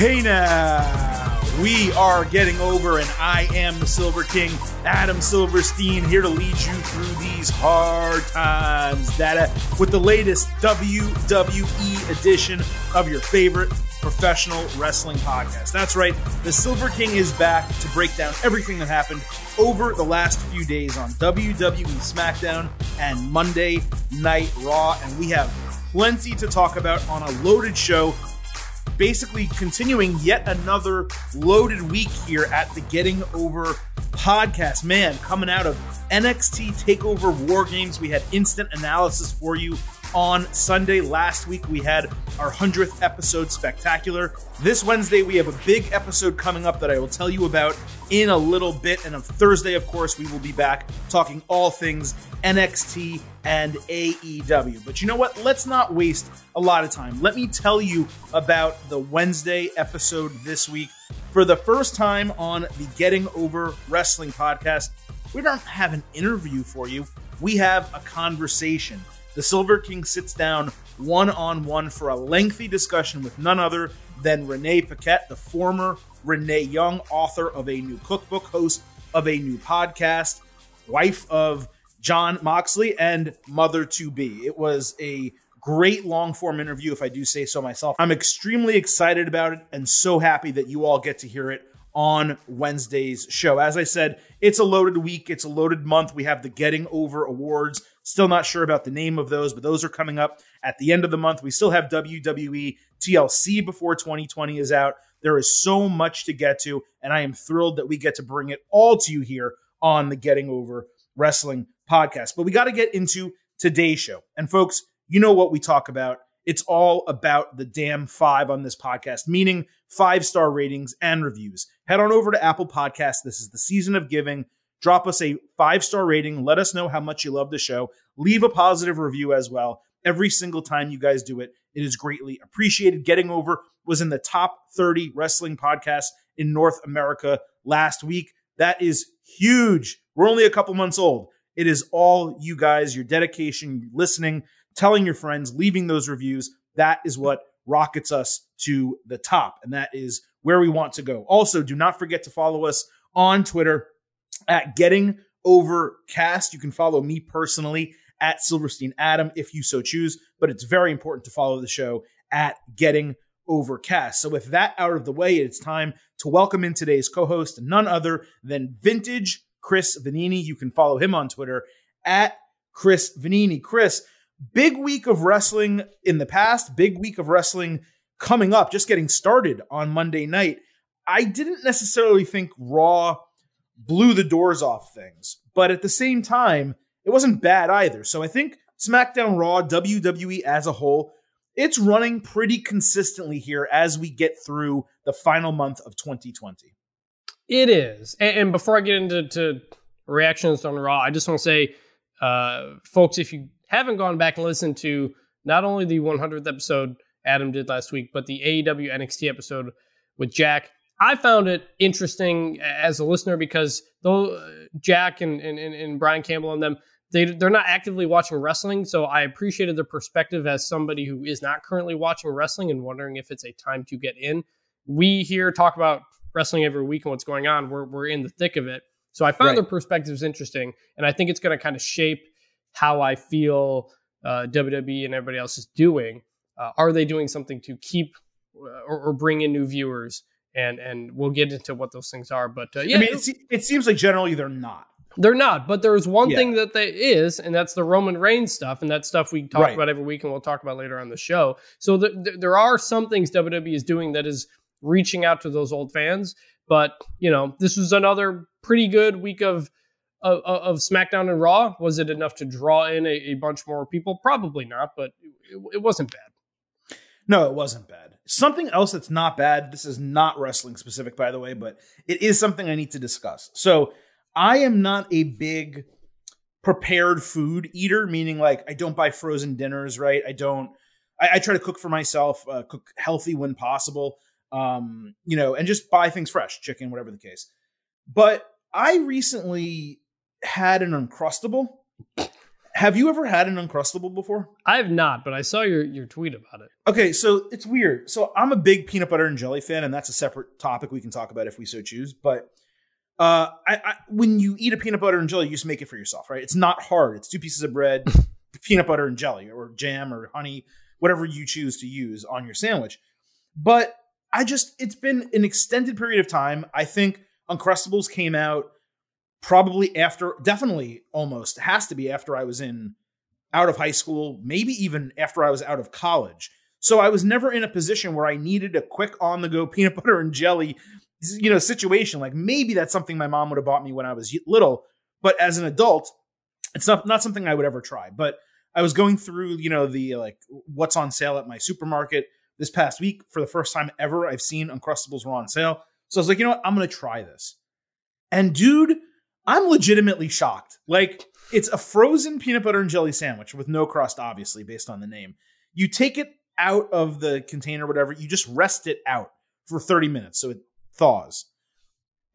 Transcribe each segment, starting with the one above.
Hey now, we are getting over, and I am the Silver King, Adam Silverstein, here to lead you through these hard times. Data with the latest WWE edition of your favorite professional wrestling podcast. That's right, the Silver King is back to break down everything that happened over the last few days on WWE SmackDown and Monday Night Raw, and we have plenty to talk about on a loaded show basically continuing yet another loaded week here at the Getting Over podcast. Man, coming out of NXT TakeOver War Games, we had instant analysis for you on Sunday. Last week, we had our 100th episode spectacular. This Wednesday, we have a big episode coming up that I will tell you about in a little bit. And on Thursday, of course, we will be back talking all things NXT and AEW. But you know what? Let's not waste a lot of time. Let me tell you about the Wednesday episode this week. For the first time on the Getting Over Wrestling podcast, we don't have an interview for you, we have a conversation the Silver King sits down one on one for a lengthy discussion with none other than Renee Paquette, the former Renee Young, author of a new cookbook, host of a new podcast, wife of Jon Moxley, and mother to be. It was a great long form interview, if I do say so myself. I'm extremely excited about it and so happy that you all get to hear it on Wednesday's show. As I said, it's a loaded week, it's a loaded month. We have the Getting Over Awards Still not sure about the name of those, but those are coming up at the end of the month. We still have WWE TLC before 2020 is out. There is so much to get to, and I am thrilled that we get to bring it all to you here on the Getting Over Wrestling podcast. But we got to get into today's show. And folks, you know what we talk about. It's all about the damn five on this podcast, meaning five star ratings and reviews. Head on over to Apple Podcasts. This is the season of giving. Drop us a five star rating. Let us know how much you love the show. Leave a positive review as well. Every single time you guys do it, it is greatly appreciated. Getting Over was in the top 30 wrestling podcasts in North America last week. That is huge. We're only a couple months old. It is all you guys, your dedication, listening, telling your friends, leaving those reviews. That is what rockets us to the top. And that is where we want to go. Also, do not forget to follow us on Twitter at Getting Overcast. You can follow me personally at Silverstein Adam if you so choose, but it's very important to follow the show at Getting Overcast. So, with that out of the way, it's time to welcome in today's co host, none other than Vintage Chris Vannini. You can follow him on Twitter at Chris Vannini. Chris, big week of wrestling in the past, big week of wrestling coming up, just getting started on Monday night. I didn't necessarily think Raw blew the doors off things. But at the same time, it wasn't bad either. So I think SmackDown Raw, WWE as a whole, it's running pretty consistently here as we get through the final month of 2020. It is. And, before I get into reactions on Raw, I just want to say, uh, folks, if you haven't gone back and listened to not only the 100th episode Adam did last week, but the AEW NXT episode with Jack, I found it interesting as a listener because though Jack and, and, and Brian Campbell and them, they, they're not actively watching wrestling. So I appreciated their perspective as somebody who is not currently watching wrestling and wondering if it's a time to get in. We here talk about wrestling every week and what's going on. We're, we're in the thick of it. So I found right. their perspectives interesting. And I think it's going to kind of shape how I feel uh, WWE and everybody else is doing. Uh, are they doing something to keep uh, or, or bring in new viewers? And and we'll get into what those things are. But uh, yeah, I mean, it, it seems like generally they're not. They're not, but there's one yeah. thing that they is, and that's the Roman Reigns stuff, and that stuff we talk right. about every week, and we'll talk about later on the show. So the, the, there are some things WWE is doing that is reaching out to those old fans. But you know, this was another pretty good week of of, of SmackDown and Raw. Was it enough to draw in a, a bunch more people? Probably not, but it, it wasn't bad. No, it wasn't bad. Something else that's not bad, this is not wrestling specific, by the way, but it is something I need to discuss. So I am not a big prepared food eater, meaning like I don't buy frozen dinners, right? I don't, I, I try to cook for myself, uh, cook healthy when possible, um, you know, and just buy things fresh, chicken, whatever the case. But I recently had an Uncrustable Have you ever had an Uncrustable before? I have not, but I saw your your tweet about it. Okay, so it's weird. So I'm a big peanut butter and jelly fan, and that's a separate topic we can talk about if we so choose. But uh, I, I, when you eat a peanut butter and jelly, you just make it for yourself, right? It's not hard. It's two pieces of bread, peanut butter and jelly, or jam, or honey, whatever you choose to use on your sandwich. But I just, it's been an extended period of time. I think Uncrustables came out probably after, definitely almost has to be after I was in out of high school, maybe even after I was out of college. So I was never in a position where I needed a quick on the go peanut butter and jelly, you know, situation. Like maybe that's something my mom would have bought me when I was little, but as an adult, it's not not something I would ever try. But I was going through, you know, the like what's on sale at my supermarket this past week for the first time ever. I've seen Uncrustables were on sale. So I was like, you know what? I'm going to try this. And dude, I'm legitimately shocked. Like, it's a frozen peanut butter and jelly sandwich with no crust, obviously, based on the name. You take it out of the container, whatever, you just rest it out for 30 minutes so it thaws.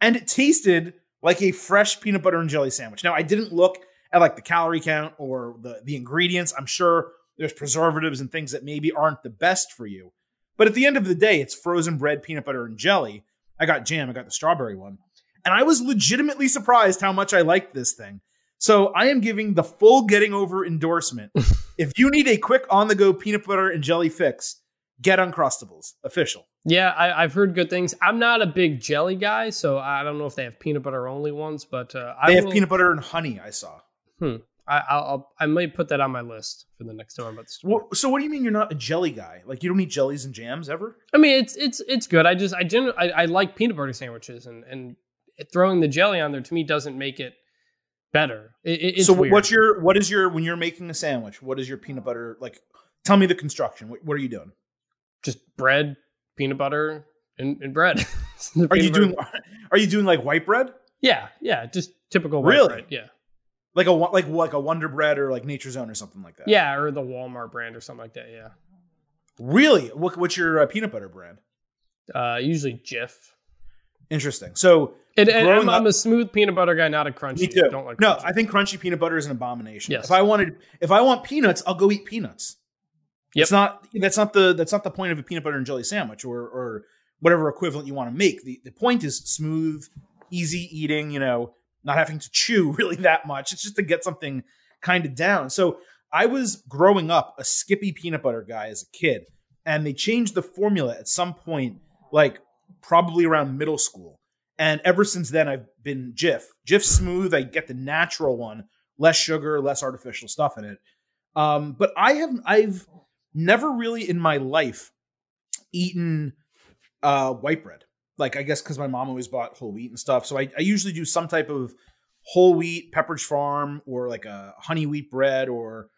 And it tasted like a fresh peanut butter and jelly sandwich. Now, I didn't look at like the calorie count or the, the ingredients. I'm sure there's preservatives and things that maybe aren't the best for you. But at the end of the day, it's frozen bread, peanut butter, and jelly. I got jam, I got the strawberry one. And I was legitimately surprised how much I liked this thing. So I am giving the full getting over endorsement. if you need a quick on the go peanut butter and jelly fix, get Uncrustables. Official. Yeah, I, have heard good things. I'm not a big jelly guy, so I don't know if they have peanut butter only ones, but uh, they I have will... peanut butter and honey. I saw. Hmm. I, I'll, I might put that on my list for the next time I'm about the store. so what do you mean you're not a jelly guy? Like you don't eat jellies and jams ever? I mean, it's it's it's good. I just I generally I, I like peanut butter sandwiches, and and throwing the jelly on there to me doesn't make it better. It, so weird. what's your what is your when you're making a sandwich? What is your peanut butter like? Tell me the construction. What, what are you doing? Just bread, peanut butter, and, and bread. are you doing? Are you doing like white bread? Yeah, yeah, just typical white really? bread. Yeah, like a like like a Wonder Bread or like Nature's Own or something like that. Yeah, or the Walmart brand or something like that. Yeah. Really? What, what's your uh, peanut butter brand? Uh, usually Jif. Interesting. So and, and I'm, up, I'm, a smooth peanut butter guy, not a crunchy. Me too. don't like. No, crunchy. I think crunchy peanut butter is an abomination. Yes. If I wanted, if I want peanuts, I'll go eat peanuts. Yep. It's not. That's not the. That's not the point of a peanut butter and jelly sandwich or or whatever equivalent you want to make. The the point is smooth, easy eating. You know, not having to chew really that much. It's just to get something kind of down. So I was growing up a Skippy peanut butter guy as a kid, and they changed the formula at some point, like probably around middle school. And ever since then, I've been Jif. Jif Smooth. I get the natural one, less sugar, less artificial stuff in it. Um, but I have I've never really in my life eaten uh, white bread like I guess because my mom always bought whole wheat and stuff. So I, I usually do some type of whole wheat Pepperidge Farm or like a honey wheat bread or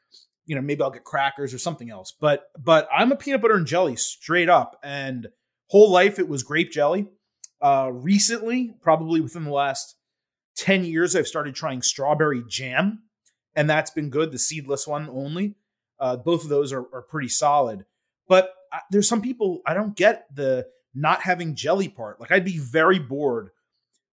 you know maybe I'll get crackers or something else. But but I'm a peanut butter and jelly straight up. And whole life it was grape jelly. Uh, recently, probably within the last ten years, I've started trying strawberry jam, and that's been good. The seedless one only. Uh, both of those are, are pretty solid. But uh, there's some people I don't get the not having jelly part. Like I'd be very bored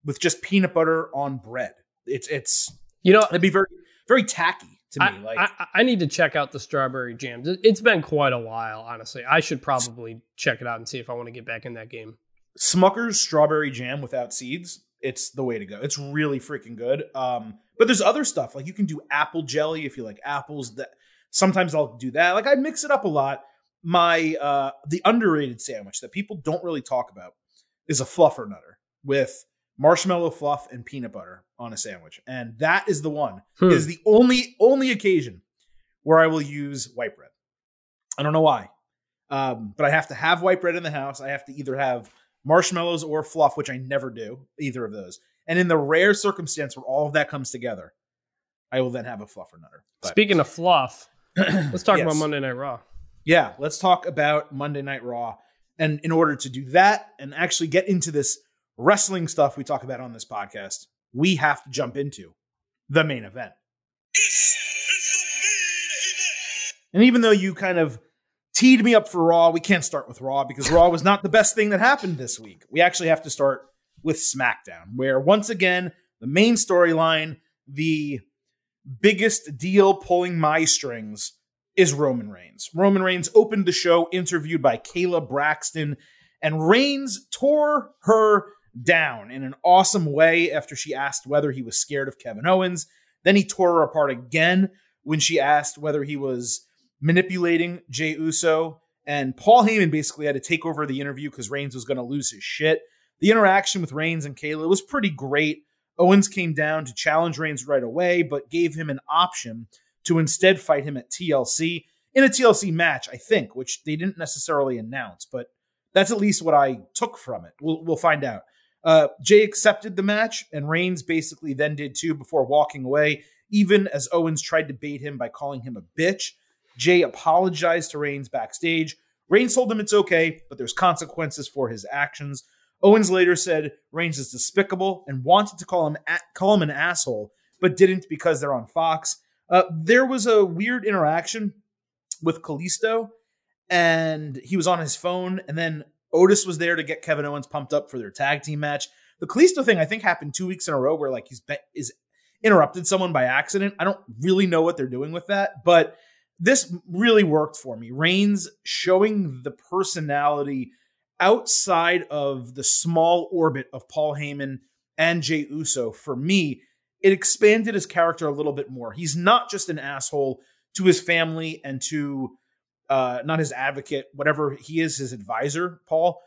with just peanut butter on bread. It's it's you know it'd be very very tacky to me. I, like I, I, need to check out the strawberry jams. It's been quite a while, honestly. I should probably check it out and see if I want to get back in that game. Smucker's strawberry jam without seeds. It's the way to go. It's really freaking good. Um, but there's other stuff like you can do apple jelly if you like apples. That sometimes I'll do that. Like I mix it up a lot my uh the underrated sandwich that people don't really talk about is a fluffernutter with marshmallow fluff and peanut butter on a sandwich and that is the one hmm. is the only only occasion where i will use white bread i don't know why um, but i have to have white bread in the house i have to either have marshmallows or fluff which i never do either of those and in the rare circumstance where all of that comes together i will then have a fluffernutter but, speaking of fluff let's talk yes. about monday night raw yeah, let's talk about Monday Night Raw. And in order to do that and actually get into this wrestling stuff we talk about on this podcast, we have to jump into the main event. And even though you kind of teed me up for Raw, we can't start with Raw because Raw was not the best thing that happened this week. We actually have to start with SmackDown, where once again, the main storyline, the biggest deal pulling my strings is Roman Reigns. Roman Reigns opened the show interviewed by Kayla Braxton, and Reigns tore her down in an awesome way after she asked whether he was scared of Kevin Owens. Then he tore her apart again when she asked whether he was manipulating Jey Uso. And Paul Heyman basically had to take over the interview because Reigns was going to lose his shit. The interaction with Reigns and Kayla was pretty great. Owens came down to challenge Reigns right away, but gave him an option to instead fight him at TLC in a TLC match, I think, which they didn't necessarily announce, but that's at least what I took from it. We'll, we'll find out. Uh, Jey accepted the match, and Reigns basically then did too before walking away, even as Owens tried to bait him by calling him a bitch. Jey apologized to Reigns backstage. Reigns told him it's okay, but there's consequences for his actions. Owens later said Reigns is despicable and wanted to call him call him an asshole, but didn't because they're on Fox. Uh, there was a weird interaction with Kalisto, and he was on his phone, and then Otis was there to get Kevin Owens pumped up for their tag team match. The Kalisto thing, I think, happened two weeks in a row where like he's be- is interrupted someone by accident. I don't really know what they're doing with that, but this really worked for me. Reigns showing the personality outside of the small orbit of Paul Heyman and Jey Uso. For me, it expanded his character a little bit more. He's not just an asshole to his family and to uh, not his advocate, whatever he is, his advisor, Paul,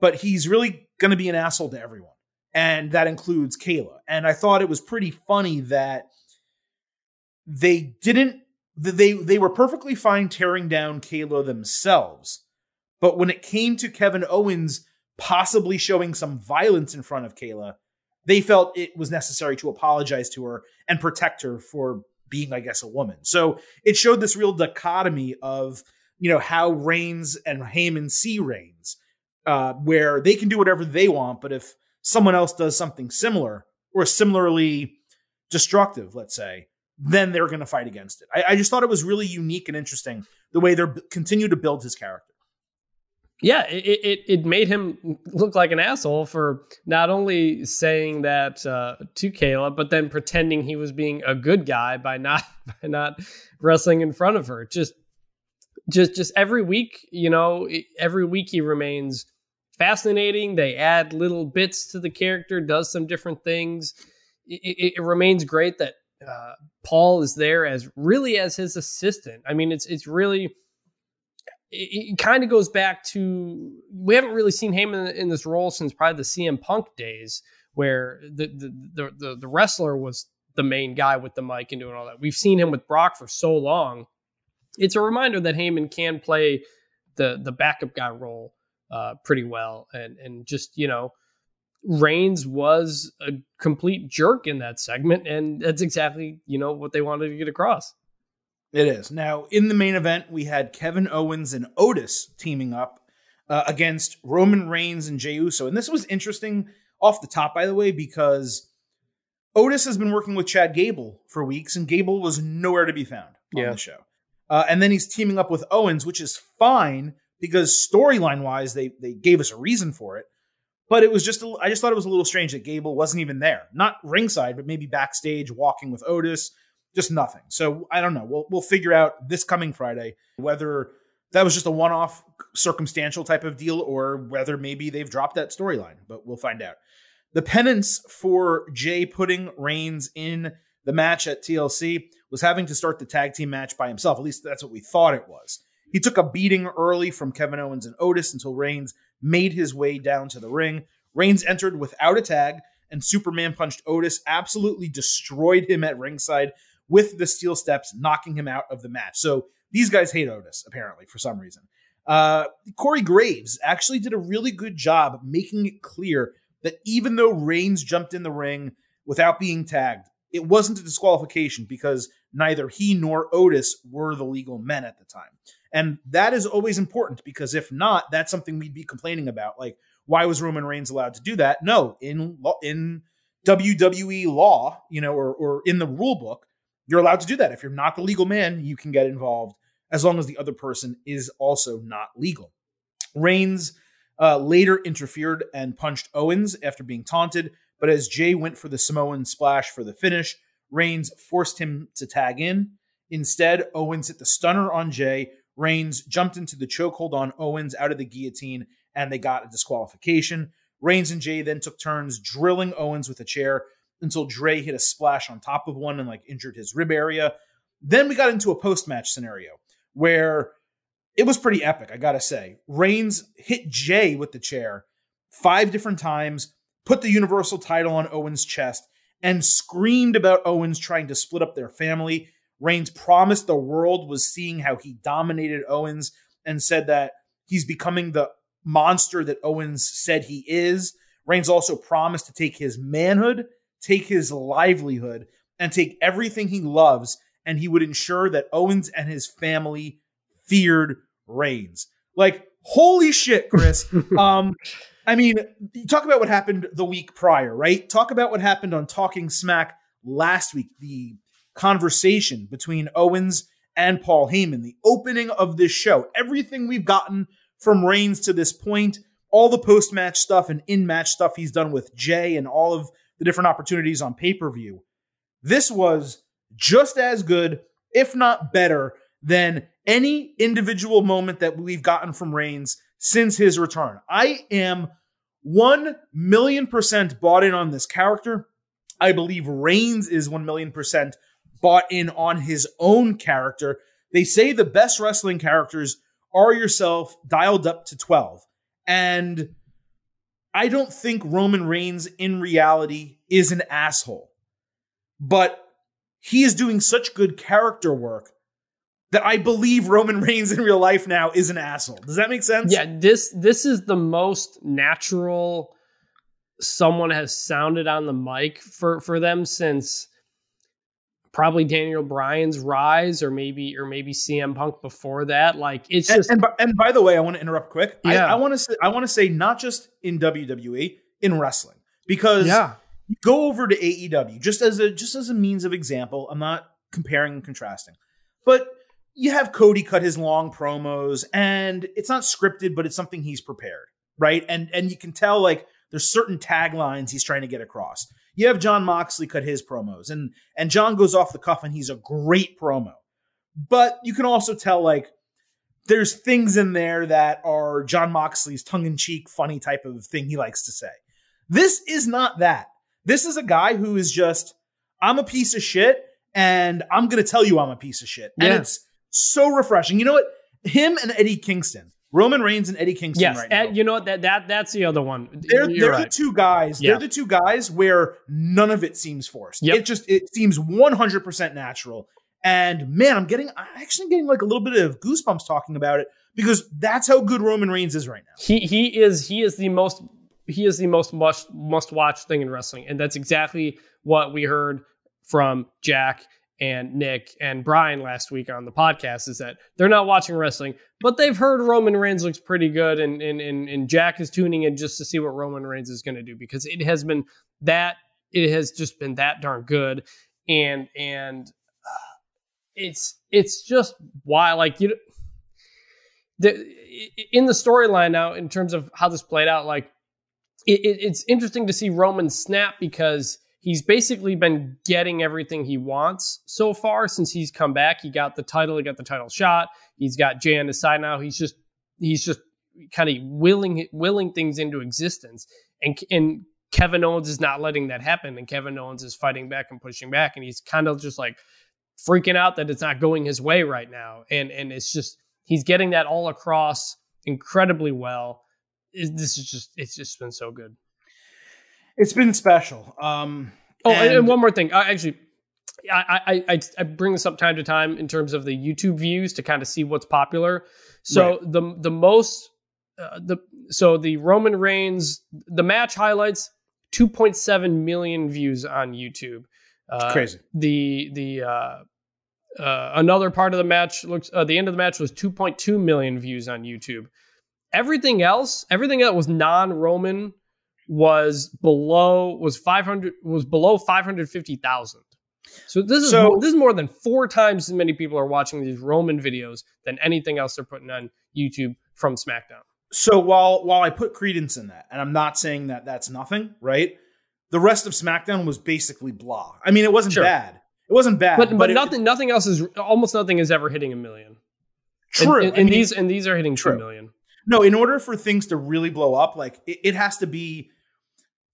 but he's really going to be an asshole to everyone. And that includes Kayla. And I thought it was pretty funny that they didn't, they, they were perfectly fine tearing down Kayla themselves. But when it came to Kevin Owens possibly showing some violence in front of Kayla, they felt it was necessary to apologize to her and protect her for being, I guess, a woman. So it showed this real dichotomy of you know how Reigns and Heyman see Reigns, uh, where they can do whatever they want, but if someone else does something similar or similarly destructive, let's say, then they're going to fight against it. I, I, just thought it was really unique and interesting the way they're continue to build his character. Yeah, it, it, it made him look like an asshole for not only saying that uh, to Kayla, but then pretending he was being a good guy by not by not wrestling in front of her. Just just just every week, you know, every week he remains fascinating. They add little bits to the character, does some different things. It, it, it remains great that uh, Paul is there as really as his assistant. I mean, it's it's really it, it kind of goes back to we haven't really seen him in, in, this role since probably the CM Punk days, where the the, the the the wrestler was the main guy with the mic and doing all that. We've seen him with Brock for so long it's a reminder that Heyman can play the the backup guy role uh, pretty well, and and just you know, Reigns was a complete jerk in that segment, and that's exactly you know what they wanted to get across. It is now in the main event. We had Kevin Owens and Otis teaming up uh, against Roman Reigns and Jey Uso, and this was interesting off the top, by the way, because. Otis has been working with Chad Gable for weeks, and Gable was nowhere to be found on yeah. the show. Uh, and then he's teaming up with Owens, which is fine because storyline wise, they they gave us a reason for it. But it was just a, I just thought it was a little strange that Gable wasn't even there, not ringside, but maybe backstage walking with Otis. Just nothing. So I don't know. We'll we'll figure out this coming Friday whether that was just a one off circumstantial type of deal or whether maybe they've dropped that storyline. But we'll find out. The penance for Jey putting Reigns in the match at TLC was having to start the tag team match by himself. At least that's what we thought it was. He took a beating early from Kevin Owens and Otis until Reigns made his way down to the ring. Reigns entered without a tag, and Superman punched Otis, absolutely destroyed him at ringside with the steel steps, knocking him out of the match. So these guys hate Otis, apparently, for some reason. Uh, Corey Graves actually did a really good job making it clear that even though Reigns jumped in the ring without being tagged, it wasn't a disqualification because neither he nor Otis were the legal men at the time. And that is always important because if not, that's something we'd be complaining about. Like, why was Roman Reigns allowed to do that? No, in in WWE law, you know, or or in the rule book, you're allowed to do that. If you're not the legal man, you can get involved as long as the other person is also not legal. Reigns uh, later interfered and punched Owens after being taunted, but as Jey went for the Samoan splash for the finish, Reigns forced him to tag in. Instead, Owens hit the stunner on Jey. Reigns jumped into the chokehold on Owens out of the guillotine, and they got a disqualification. Reigns and Jey then took turns drilling Owens with a chair until Dre hit a splash on top of one and like injured his rib area. Then we got into a post match scenario where it was pretty epic, I gotta say. Reigns hit Jey with the chair five different times, put the Universal title on Owens' chest, and screamed about Owens trying to split up their family. Reigns promised the world was seeing how he dominated Owens and said that he's becoming the monster that Owens said he is. Reigns also promised to take his manhood, take his livelihood, and take everything he loves, and he would ensure that Owens and his family feared Reigns. Like, holy shit, Chris. um, I mean, talk about what happened the week prior, right? Talk about what happened on Talking Smack last week, the conversation between Owens and Paul Heyman, the opening of this show, everything we've gotten from Reigns to this point, all the post match stuff and in match stuff he's done with Jey and all of the different opportunities on pay per view. This was just as good, if not better, than any individual moment that we've gotten from Reigns since his return. I am 1 million percent bought in on this character. I believe Reigns is 1 million percent bought in on his own character. They say the best wrestling characters are yourself dialed up to 12. And I don't think Roman Reigns in reality is an asshole. But he is doing such good character work that I believe Roman Reigns in real life now is an asshole. Does that make sense? Yeah, this this is the most natural someone has sounded on the mic for for them since probably Daniel Bryan's rise or maybe or maybe CM Punk before that. Like it's just and, and, and by the way, I want to interrupt quick. Yeah. I, I want to say I want to say not just in WWE, in wrestling. Because yeah. go over to AEW just as a just as a means of example. I'm not comparing and contrasting. But you have Cody cut his long promos and it's not scripted, but it's something he's prepared, right? And and you can tell like there's certain taglines he's trying to get across. You have Jon Moxley cut his promos, and and Jon goes off the cuff and he's a great promo. But you can also tell like there's things in there that are Jon Moxley's tongue-in-cheek, funny type of thing he likes to say. This is not that. This is a guy who is just, I'm a piece of shit, and I'm gonna tell you I'm a piece of shit. And it's so refreshing. You know what? Him and Eddie Kingston. Roman Reigns and Eddie Kingston yes, right now. you know that that that's the other one. They're, they're right. the two guys. Yeah. They're the two guys where none of it seems forced. Yep. It just it seems 100% natural. And man, I'm getting I'm actually getting like a little bit of goosebumps talking about it because that's how good Roman Reigns is right now. He he is he is the most he is the most must must watch thing in wrestling, and that's exactly what we heard from Jack and Nick and Brian last week on the podcast is that they're not watching wrestling, but they've heard Roman Reigns looks pretty good, and and and, and Jack is tuning in just to see what Roman Reigns is going to do because it has been that it has just been that darn good, and and uh, it's it's just why like you. The, in the storyline now, in terms of how this played out, like it, it, it's interesting to see Roman snap because he's basically been getting everything he wants so far since he's come back. He got the title, he got the title shot. He's got Jey on his side now. He's just he's just kind of willing willing things into existence. And and Kevin Owens is not letting that happen. And Kevin Owens is fighting back and pushing back. And he's kind of just like freaking out that it's not going his way right now. And and it's just he's getting that all across incredibly well. This is just it's just been so good. It's been special. Um, oh, and, and one more thing. Uh, actually, I, I, I bring this up time to time in terms of the YouTube views to kind of see what's popular. So right. the the most uh, the so the Roman Reigns the match highlights 2.7 million views on YouTube. Uh, crazy. The the uh, uh, another part of the match looks uh, the end of the match was 2.2 million views on YouTube. Everything else, everything that was non-Roman was below was 500 was below 550,000. So this is so, this is more than four times as many people are watching these Roman videos than anything else they're putting on YouTube from SmackDown. So while while I put credence in that, and I'm not saying that that's nothing, right? The rest of SmackDown was basically blah. I mean, it wasn't sure. bad, It wasn't bad, but but, but it- nothing nothing else is almost nothing is ever hitting a million. true. and, and, I mean, these and these are hitting True. two million. No, in order for things to really blow up, like it, it has to be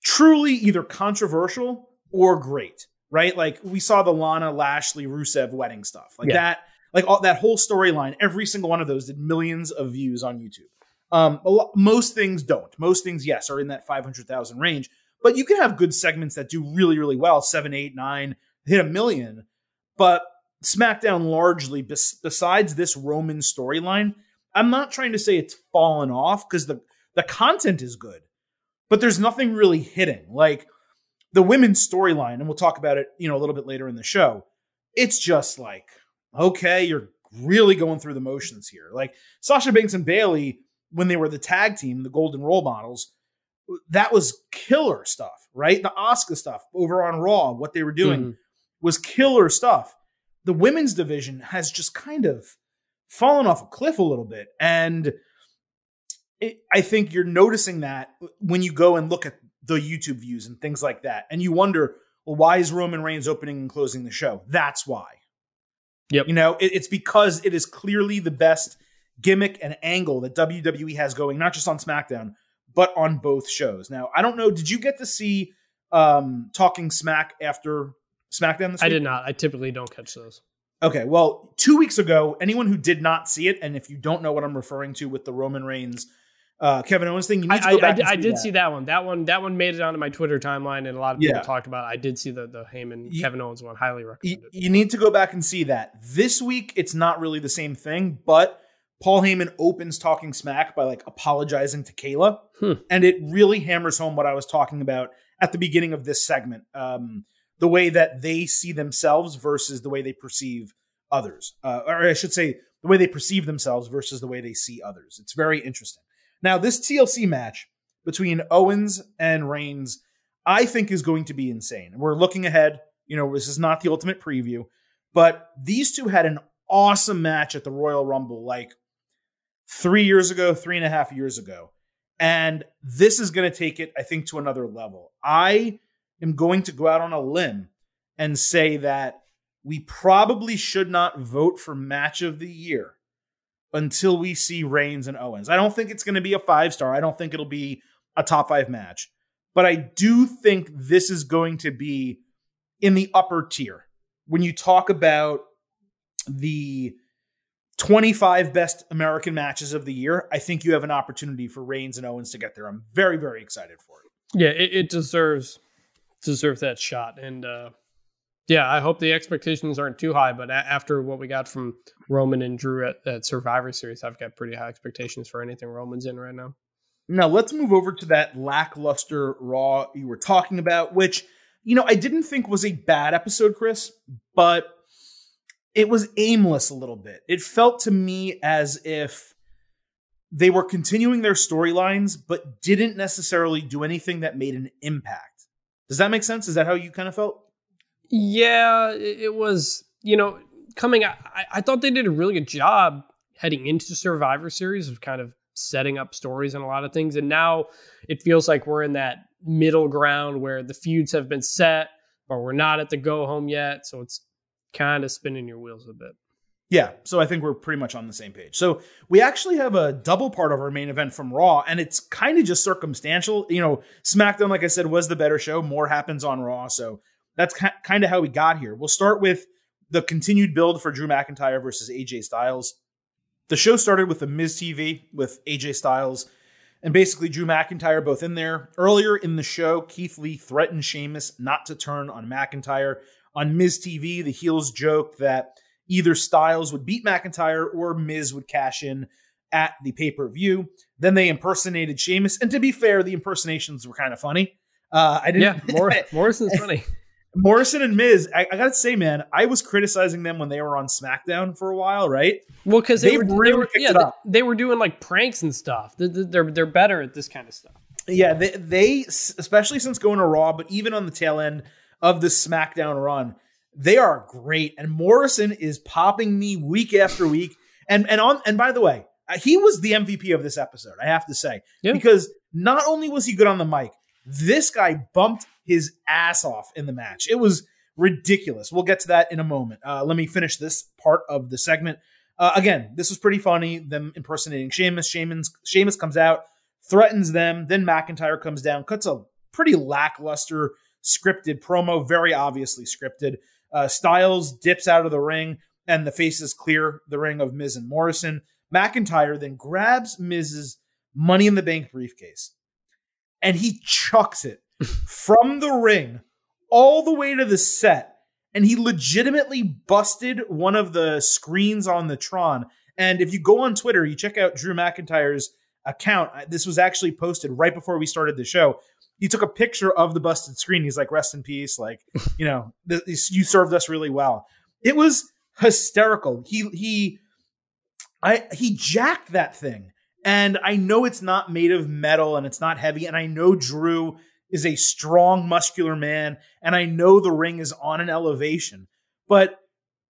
truly either controversial or great, right? Like we saw the Lana Lashley Rusev wedding stuff, like Yeah. that, like all, that whole storyline. Every single one of those did millions of views on YouTube. Um, most things don't. Most things, yes, are in that five hundred thousand range. But you can have good segments that do really, really well, seven, eight, nine, hit a million. But SmackDown largely, bes- besides this Roman storyline, I'm not trying to say it's fallen off because the the content is good, but there's nothing really hitting. Like the women's storyline, and we'll talk about it, you know, a little bit later in the show. It's just like, okay, you're really going through the motions here. Like Sasha Banks and Bayley, when they were the tag team, the Golden Role Models, that was killer stuff, right? The Oscar stuff over on Raw, what they were doing Mhm. was killer stuff. The women's division has just kind of fallen off a cliff a little bit. And it, I think you're noticing that when you go and look at the YouTube views and things like that. And you wonder, well, why is Roman Reigns opening and closing the show? That's why. Yep. You know, it, it's because it is clearly the best gimmick and angle that WWE has going, not just on SmackDown, but on both shows. Now, I don't know, did you get to see um Talking Smack after SmackDown this week? I did not. I typically don't catch those. Okay, well, two weeks ago, anyone who did not see it, and if you don't know what I'm referring to with the Roman Reigns, uh, Kevin Owens thing, you I, I, I, did- and I did that. see that one. That one that one made it onto my Twitter timeline, and a lot of people Yeah. talked about. it. I did see the the Heyman You- Kevin Owens one. Highly You, recommended. you need to go back and see that. This week, it's not really the same thing, but Paul Heyman opens talking smack by like apologizing to Kayla, Hmm. and it really hammers home what I was talking about at the beginning of this segment. Um, the way that they see themselves versus the way they perceive others, uh, or I should say, the way they perceive themselves versus the way they see others. It's very interesting. Now, this TLC match between Owens and Reigns, I think, is going to be insane. We're looking ahead. You know, this is not the ultimate preview, but these two had an awesome match at the Royal Rumble like three years ago, three and a half years ago. And this is going to take it, I think, to another level. I am going to go out on a limb and say that we probably should not vote for match of the year until we see Reigns and Owens. I don't think it's going to be a five star. I don't think it'll be a top five match. But I do think this is going to be in the upper tier. When you talk about the 25 best American matches of the year, I think you have an opportunity for Reigns and Owens to get there. I'm very, very excited for it. Yeah, it, it deserves deserves that shot, and uh, yeah, I hope the expectations aren't too high. But after what we got from Roman and Drew at, at Survivor Series, I've got pretty high expectations for anything Roman's in right now. Now let's move over to that lackluster Raw you were talking about, which you know I didn't think was a bad episode, Chris, but it was aimless a little bit. It felt to me as if they were continuing their storylines, but didn't necessarily do anything that made an impact. Does that make sense? Is that how you kind of felt? Yeah, it, was. You know, coming. I, I thought they did a really good job heading into Survivor Series of kind of setting up stories and a lot of things, and now it feels like we're in that middle ground where the feuds have been set, but we're not at the go home yet. So it's kind of spinning your wheels a bit. Yeah, so I think we're pretty much on the same page. So we actually have a double part of our main event from Raw, and it's kind of just circumstantial. You know, SmackDown, like I said, was the better show. More happens on Raw, so that's ki- kind of how we got here. We'll start with the continued build for Drew McIntyre versus AJ Styles. The show started with the Miz TV with AJ Styles and basically Drew McIntyre both in there. Earlier in the show, Keith Lee threatened Sheamus not to turn on McIntyre. On Miz TV, the heels joked that either Styles would beat McIntyre or Miz would cash in at the pay per view. Then they impersonated Sheamus, and to be fair, the impersonations were kind of funny. Uh, I Yeah, didn't. Mor- Morrison's funny. Morrison and Miz, I, I gotta say, man, I was criticizing them when they were on SmackDown for a while, right? Well, because they, They were, they really were yeah, they, they were doing like pranks and stuff. They- they- They're they're better at this kind of stuff. Yeah, they, they especially since going to Raw, but even on the tail end of the SmackDown run, they are great. And Morrison is popping me week after week. And and on and by the way, uh, he was the MVP of this episode. I have to say Yeah. because not only was he good on the mic, this guy bumped his ass off in the match. It was ridiculous. We'll get to that in a moment. Uh, let me finish this part of the segment. Uh, again, this was pretty funny. Them impersonating Sheamus. Sheamus. Sheamus comes out, threatens them. Then McIntyre comes down, cuts a pretty lackluster scripted promo, very obviously scripted. Uh, Styles dips out of the ring, and the faces clear the ring of Miz and Morrison. McIntyre then grabs Miz's Money in the Bank briefcase, and he chucks it from the ring all the way to the set. And he legitimately busted one of the screens on the Tron. And if you go on Twitter, you check out Drew McIntyre's account. This was actually posted right before we started the show he took a picture of the busted screen. He's like, "Rest in peace." Like, you know, this, you served us really well. It was hysterical. He he, I he jacked that thing, and I know it's not made of metal and it's not heavy, and I know Drew is a strong, muscular man, and I know the ring is on an elevation, but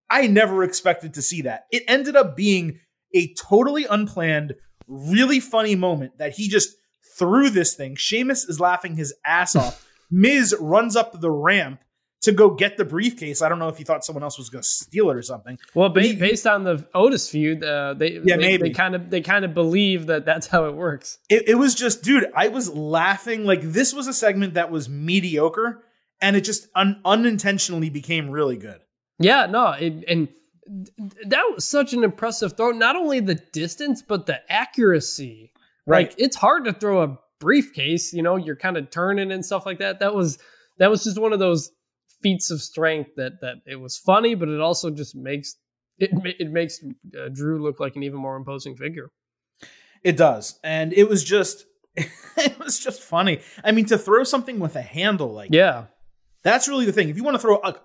I never expected to see that. It ended up being a totally unplanned, really funny moment that he just threw this thing. Sheamus is laughing his ass off. Miz runs up the ramp to go get the briefcase. I don't know if he thought someone else was going to steal it or something. Well, ba- based on the Otis feud, uh, they yeah they kind of they kind of believe that that's how it works. It, it was just, dude, I was laughing like this was a segment that was mediocre, and it just un- unintentionally became really good. Yeah, no, it, and that was such an impressive throw. Not only the distance, but the accuracy. Right. Like it's hard to throw a briefcase, you know, you're kind of turning and stuff like that. That was that was just one of those feats of strength that that it was funny, but it also just makes it it makes uh, Drew look like an even more imposing figure. It does, and it was just it was just funny. I mean, to throw something with a handle like yeah, that's really the thing. If you want to throw a,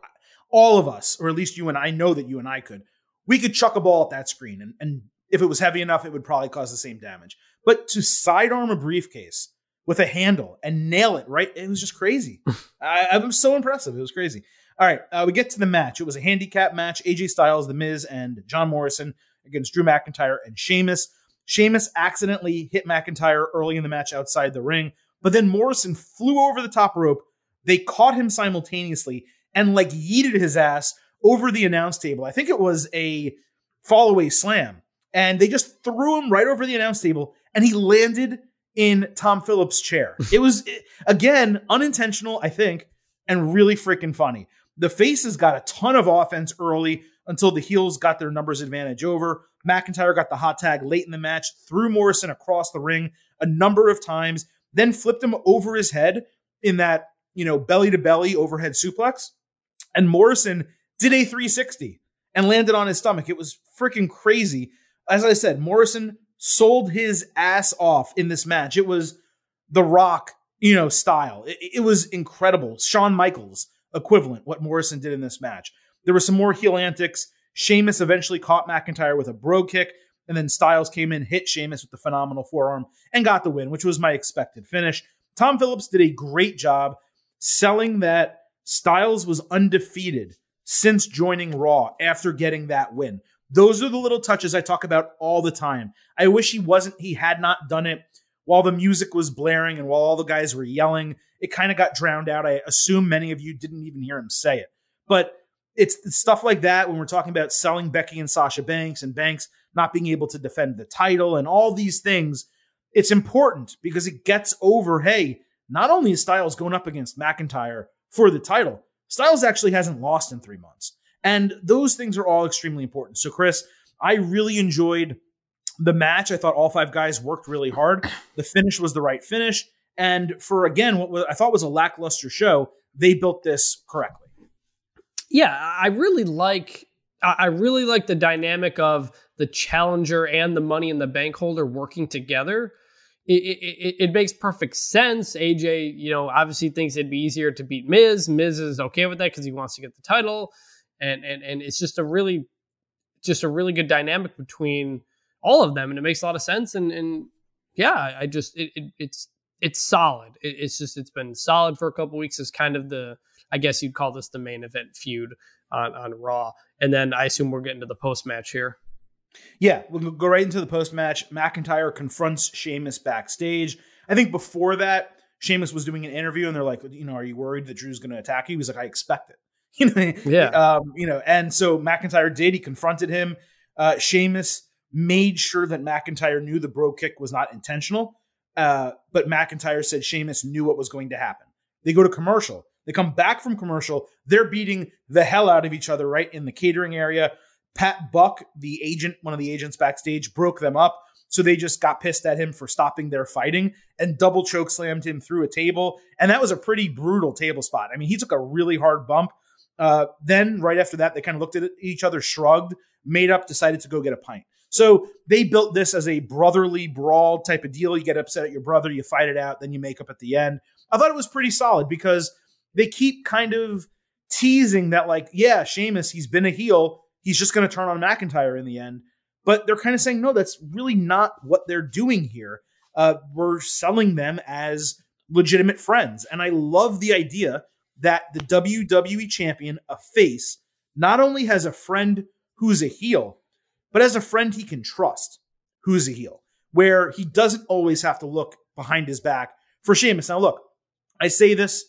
all of us, or at least you and I know that you and I could, we could chuck a ball at that screen, and, and if it was heavy enough, it would probably cause the same damage. But to sidearm a briefcase with a handle and nail it right, it was just crazy. I, I, was so impressive. It was crazy. All right, uh, we get to the match. It was a handicap match. AJ Styles, The Miz, and John Morrison against Drew McIntyre and Sheamus. Sheamus accidentally hit McIntyre early in the match outside the ring, but then Morrison flew over the top rope. They caught him simultaneously and like yeeted his ass over the announce table. I think it was a fallaway slam. And they just threw him right over the announce table and he landed in Tom Phillips' chair. It was, again, unintentional, I think, and really freaking funny. The faces got a ton of offense early until the heels got their numbers advantage over. McIntyre got the hot tag late in the match, threw Morrison across the ring a number of times, then flipped him over his head in that, you know, belly to belly overhead suplex. And Morrison did a 360 and landed on his stomach. It was freaking crazy. As I said, Morrison sold his ass off in this match. It was the Rock, you know, style. It, it, was incredible. Shawn Michaels equivalent what Morrison did in this match. There were some more heel antics. Sheamus eventually caught McIntyre with a brogue kick, and then Styles came in, hit Sheamus with the phenomenal forearm, and got the win, which was my expected finish. Tom Phillips did a great job selling that Styles was undefeated since joining Raw after getting that win. Those are the little touches I talk about all the time. I wish he wasn't, he had not done it while the music was blaring and while all the guys were yelling. It kind of got drowned out. I assume many of you didn't even hear him say it. But it's, stuff like that when we're talking about selling Becky and Sasha Banks and Banks not being able to defend the title and all these things. It's important because it gets over, hey, not only is Styles going up against McIntyre for the title, Styles actually hasn't lost in three months. And those things are all extremely important. So, Chris, I really enjoyed the match. I thought all five guys worked really hard. The finish was the right finish. And for, again, what I thought was a lackluster show, they built this correctly. Yeah, I really like. I really like the dynamic of the challenger and the money in the bank holder working together. It, it, it, makes perfect sense. AJ, you know, obviously thinks it'd be easier to beat Miz. Miz is okay with that because he wants to get the title and and and it's just a really just a really good dynamic between all of them and it makes a lot of sense and and yeah i just it, it it's it's solid. It, it's just it's been solid for a couple weeks as kind of the i guess you'd call this the main event feud on on raw and then i assume we're getting to the post match here. Yeah we'll go right into the post match. Mcintyre confronts Sheamus backstage. I think before that Sheamus was doing an interview and they're like, you know, are you worried that Drew's going to attack you? He's like, I expect it You know, Yeah. um, you know, and so McIntyre did. He confronted him. Uh, Sheamus made sure that McIntyre knew the bro kick was not intentional. Uh, but McIntyre said Sheamus knew what was going to happen. They go to commercial. They come back from commercial. They're beating the hell out of each other right in the catering area. Pat Buck, the agent, one of the agents backstage, broke them up. So they just got pissed at him for stopping their fighting and double choke slammed him through a table. And that was a pretty brutal table spot. I mean, he took a really hard bump. Uh, then right after that, they kind of looked at each other, shrugged, made up, decided to go get a pint. So they built this as a brotherly brawl type of deal. You get upset at your brother, you fight it out, then you make up at the end. I thought it was pretty solid because they keep kind of teasing that, like, yeah, Sheamus, he's been a heel. He's just going to turn on McIntyre in the end. But they're kind of saying, no, that's really not what they're doing here. Uh, we're selling them as legitimate friends. And I love the idea that the WWE champion, a face, not only has a friend who's a heel, but as a friend he can trust who's a heel, where he doesn't always have to look behind his back for Sheamus. Now, look, I say this,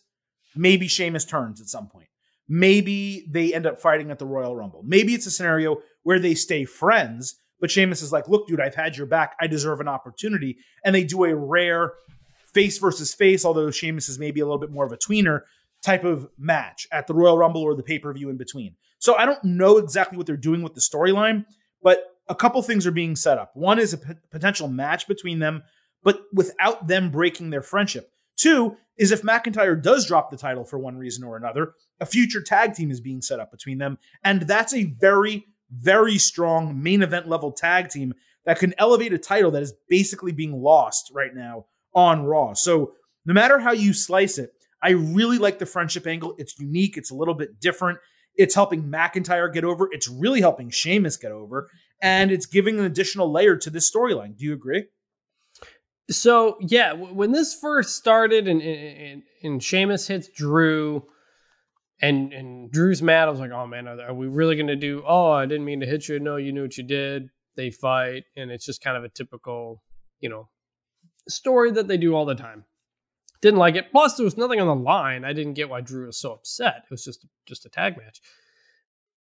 maybe Sheamus turns at some point. Maybe they end up fighting at the Royal Rumble. Maybe it's a scenario where they stay friends, but Sheamus is like, look, dude, I've had your back. I deserve an opportunity. And they do a rare face versus face, although Sheamus is maybe a little bit more of a tweener type of match at the Royal Rumble or the pay per view in between. So I don't know exactly what they're doing with the storyline, but a couple things are being set up. One is a p- potential match between them, but without them breaking their friendship. Two is if McIntyre does drop the title for one reason or another, a future tag team is being set up between them. And that's a very, very strong main event level tag team that can elevate a title that is basically being lost right now on Raw. So no matter how you slice it, I really like the friendship angle. It's unique, it's a little bit different. It's helping McIntyre get over. It's really helping Sheamus get over. And it's giving an additional layer to this storyline. Do you agree? So yeah, when this first started and and, and Sheamus hits Drew, and and Drew's mad. I was like, oh man, are, are we really gonna do? Oh, I didn't mean to hit you. No, you knew what you did. They fight, and it's just kind of a typical, you know, story that they do all the time. Didn't like it. Plus, there was nothing on the line. I didn't get why Drew was so upset. It was just just a tag match.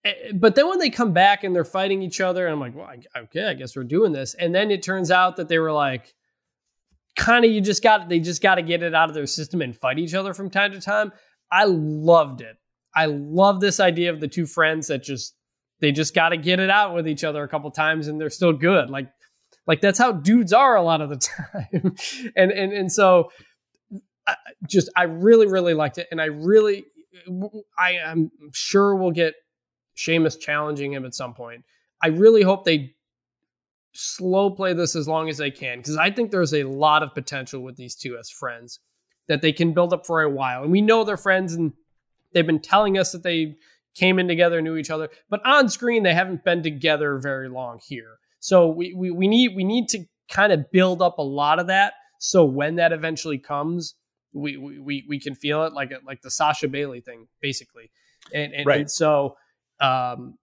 Eh, But then when they come back and they're fighting each other, I'm like, well, okay, I guess we're doing this. And then it turns out that they were like, kind of, you just got, they just got to get it out of their system and fight each other from time to time. I loved it. I love this idea of the two friends that just, they just got to get it out with each other a couple times and they're still good. Like, like that's how dudes are a lot of the time. and, and, and so just, I really, really liked it. And I really, I am sure we'll get Sheamus challenging him at some point. I really hope they slow play this as long as they can because I think there's a lot of potential with these two as friends that they can build up for a while. And we know they're friends and they've been telling us that they came in together, knew each other, but on screen they haven't been together very long here. So we we, we need we need to kind of build up a lot of that so when that eventually comes, we we we can feel it like like the Sasha Bayley thing basically. And and, Right. and so um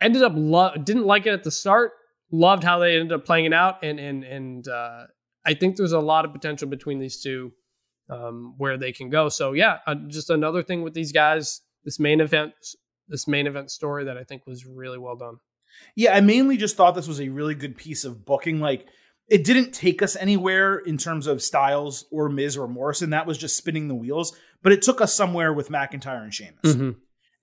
ended up lo- didn't like it at the start loved how they ended up playing it out and and and uh i think there's a lot of potential between these two um where they can go so yeah uh, just another thing with these guys this main event this main event story that i think was really well done Yeah, I mainly just thought this was a really good piece of booking. Like, it didn't take us anywhere in terms of Styles or Miz or Morrison. That was just spinning the wheels. But it took us somewhere with McIntyre and Sheamus. Mm-hmm.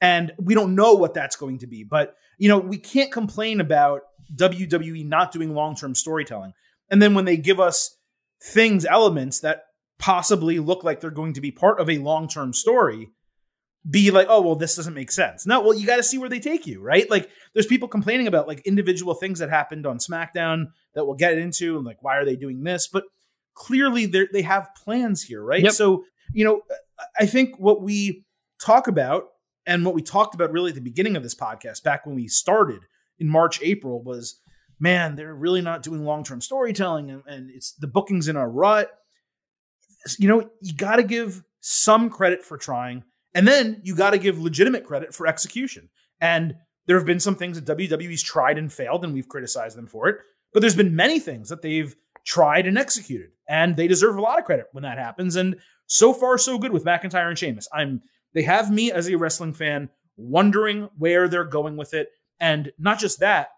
And we don't know what that's going to be. But, you know, we can't complain about WWE not doing long term storytelling. And then when they give us things, elements that possibly look like they're going to be part of a long term story, be like, oh, well, this doesn't make sense. No, well, you got to see where they take you, right? Like, there's people complaining about like individual things that happened on SmackDown that we'll get into, and like, why are they doing this? But clearly, they they have plans here, right? Yep. So, you know, I think what we talk about and what we talked about really at the beginning of this podcast, back when we started in March, April, was man, they're really not doing long term storytelling, and, and it's the bookings in a rut. You know, you got to give some credit for trying, and then you got to give legitimate credit for execution. And there have been some things that WWE's tried and failed, and we've criticized them for it. But there's been many things that they've tried and executed, and they deserve a lot of credit when that happens. And so far, so good with McIntyre and Sheamus. I'm they have me as a wrestling fan wondering where they're going with it. And not just that,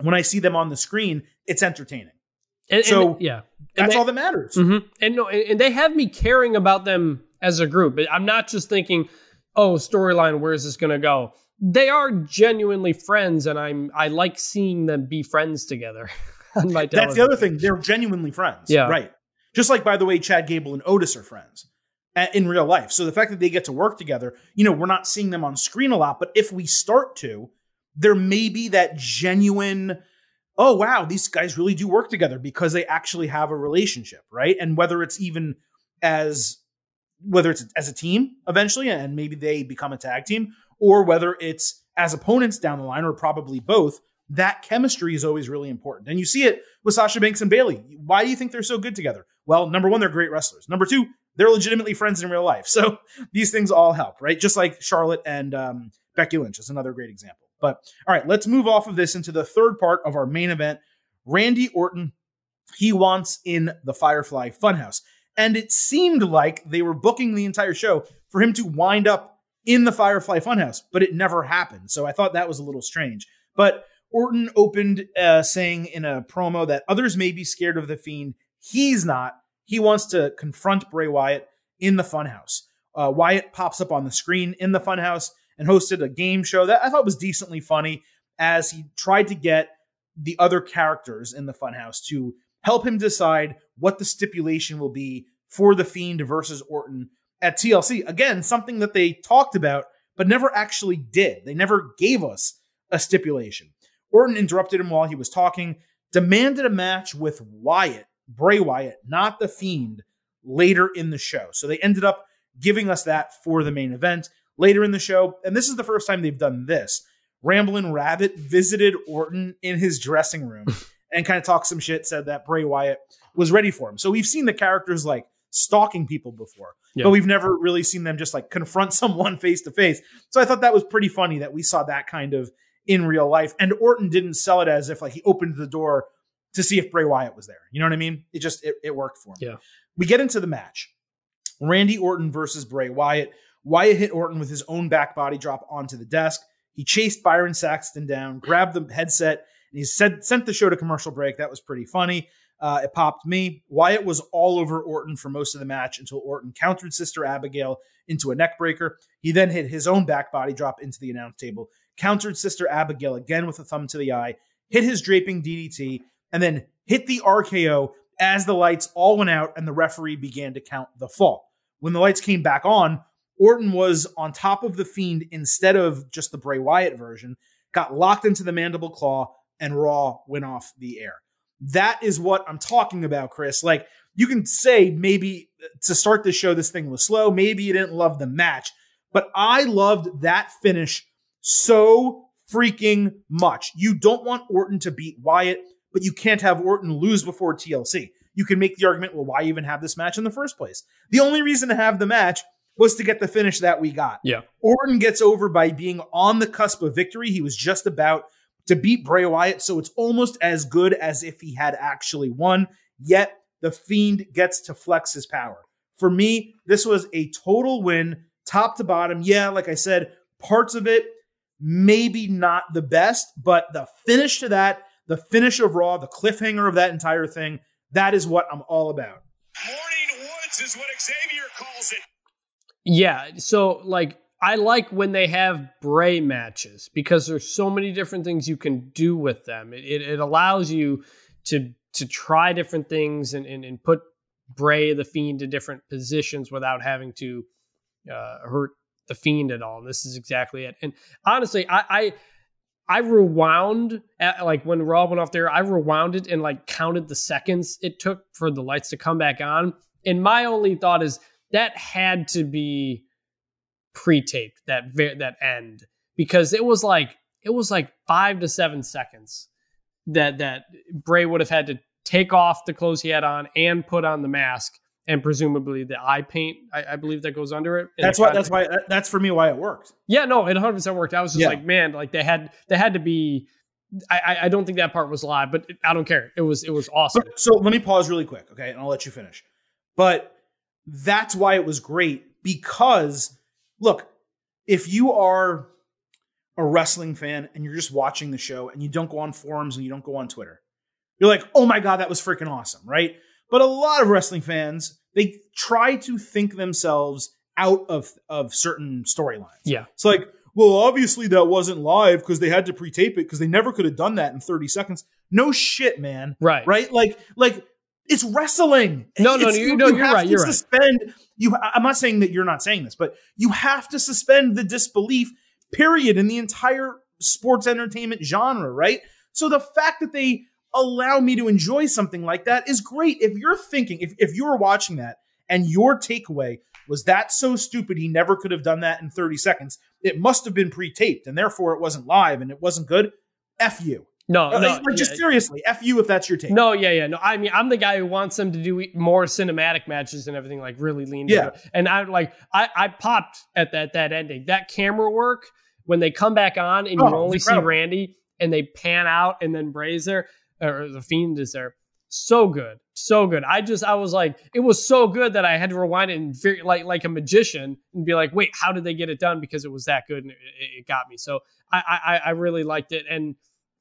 when I see them on the screen, it's entertaining. And, So, and, yeah, That's they- all that matters. Mhm. And no, and they have me caring about them as a group. I'm not just thinking, "Oh, storyline, where's this going to go?" They are genuinely friends, and I'm I like seeing them be friends together on my That's the other thing. They're genuinely friends. Yeah. Right. Just like, by the way, Chad Gable and Otis are friends in real life. So the fact that they get to work together, you know, we're not seeing them on screen a lot, but if we start to, there may be that genuine, oh, wow, these guys really do work together because they actually have a relationship, right? And whether it's even as, whether it's as a team eventually and maybe they become a tag team, or whether it's as opponents down the line, or probably both, that chemistry is always really important. And you see it with Sasha Banks and Bayley. Why do you think they're so good together? Well, number one, they're great wrestlers. Number two, they're legitimately friends in real life. So these things all help, right? Just like Charlotte and um, Becky Lynch is another great example. But all right, let's move off of this into the third part of our main event. Randy Orton, he wants in the Firefly Funhouse. And it seemed like they were booking the entire show for him to wind up in the Firefly Funhouse, but it never happened. So I thought that was a little strange. But Orton opened uh, saying in a promo that others may be scared of the Fiend. He's not. He wants to confront Bray Wyatt in the Funhouse. Uh, Wyatt pops up on the screen in the Funhouse and hosted a game show that I thought was decently funny as he tried to get the other characters in the Funhouse to help him decide what the stipulation will be for the Fiend versus Orton at TLC. Again, something that they talked about but never actually did. They never gave us a stipulation. Orton interrupted him while he was talking, demanded a match with Wyatt, Bray Wyatt, not the Fiend, later in the show. So they ended up giving us that for the main event later in the show. And this is the first time they've done this. Ramblin' Rabbit visited Orton in his dressing room and kind of talked some shit, said that Bray Wyatt was ready for him. So we've seen the characters like stalking people before, Yeah. but we've never really seen them just like confront someone face to face. So I thought that was pretty funny that we saw that kind of in real life. And Orton didn't sell it as if like he opened the door to see if Bray Wyatt was there. You know what I mean? It just it, it worked for him. Yeah. We get into the match. Randy Orton versus Bray Wyatt. Wyatt hit Orton with his own back body drop onto the desk. He chased Byron Saxton down, grabbed the headset, and he said sent the show to commercial break. That was pretty funny. Uh, it popped me. Wyatt was all over Orton for most of the match until Orton countered Sister Abigail into a neck breaker. He then hit his own back body drop into the announce table, countered Sister Abigail again with a thumb to the eye, hit his draping DDT, and then hit the RKO as the lights all went out and the referee began to count the fall. When the lights came back on, Orton was on top of the Fiend instead of just the Bray Wyatt version, got locked into the mandible claw, and Raw went off the air. That is what I'm talking about, Chris. Like, you can say maybe to start the show, this thing was slow. Maybe you didn't love the match, but I loved that finish so freaking much. You don't want Orton to beat Wyatt, but you can't have Orton lose before TLC. You can make the argument, well, why even have this match in the first place? The only reason to have the match was to get the finish that we got. Yeah. Orton gets over by being on the cusp of victory. He was just about to beat Bray Wyatt, so it's almost as good as if he had actually won. Yet the Fiend gets to flex his power. For me, this was a total win, top to bottom. Yeah, like I said, parts of it maybe not the best, but the finish to that, the finish of Raw, the cliffhanger of that entire thing, that is what I'm all about. Morning Woods is what Xavier calls it. Yeah, so like I like when they have Bray matches because there's so many different things you can do with them. It, it, it allows you to to try different things and, and, and put Bray the Fiend to different positions without having to uh, hurt the Fiend at all. And this is exactly it. And honestly, I I, I rewound at, like when Raw went off there. I rewound it and like counted the seconds it took for the lights to come back on. And my only thought is that had to be pre-taped that ver- that end because it was like it was like five to seven seconds that that Bray would have had to take off the clothes he had on and put on the mask and presumably the eye paint I, I believe that goes under it. That's why. That's why. That's for me why it worked. yeah, no, it 100 percent worked. I was just Yeah. like, man, like they had they had to be. I, I don't think that part was live, but I don't care. It was it was awesome. But, so let me pause really quick, okay, and I'll let you finish. But that's why it was great because look, if you are a wrestling fan and you're just watching the show and you don't go on forums and you don't go on Twitter. You're like, oh my God, that was freaking awesome, right? But a lot of wrestling fans, they try to think themselves out of, of certain storylines. Yeah. It's like, well, obviously that wasn't live because they had to pre-tape it because they never could have done that in 30 seconds. No shit, man. Right. Right? Like, like it's wrestling. No, no, It's- you- no, you're have right, you're right. You. I'm not saying that you're not saying this, but you have to suspend the disbelief. Period. In the entire sports entertainment genre, right? So the fact that they allow me to enjoy something like that is great. If you're thinking, if if you were watching that and your takeaway was that so stupid he never could have done that in 30 seconds, it must have been pre-taped and therefore it wasn't live and it wasn't good. F you. No, Uh, no, like, just yeah. seriously, F you if that's your take. No, yeah, yeah. No, I mean, I'm the guy who wants them to do more cinematic matches and everything, like really lean. Yeah. into. And I like, I, I popped at that that ending. That camera work when they come back on and Oh, you only see. Randy and they pan out and then Bray's there or the Fiend is there. So good, so good. I just, I was like, it was so good that I had to rewind it and very, like like a magician and be like, wait, how did they get it done? Because it was that good and it, it got me. So I, I, I really liked it. And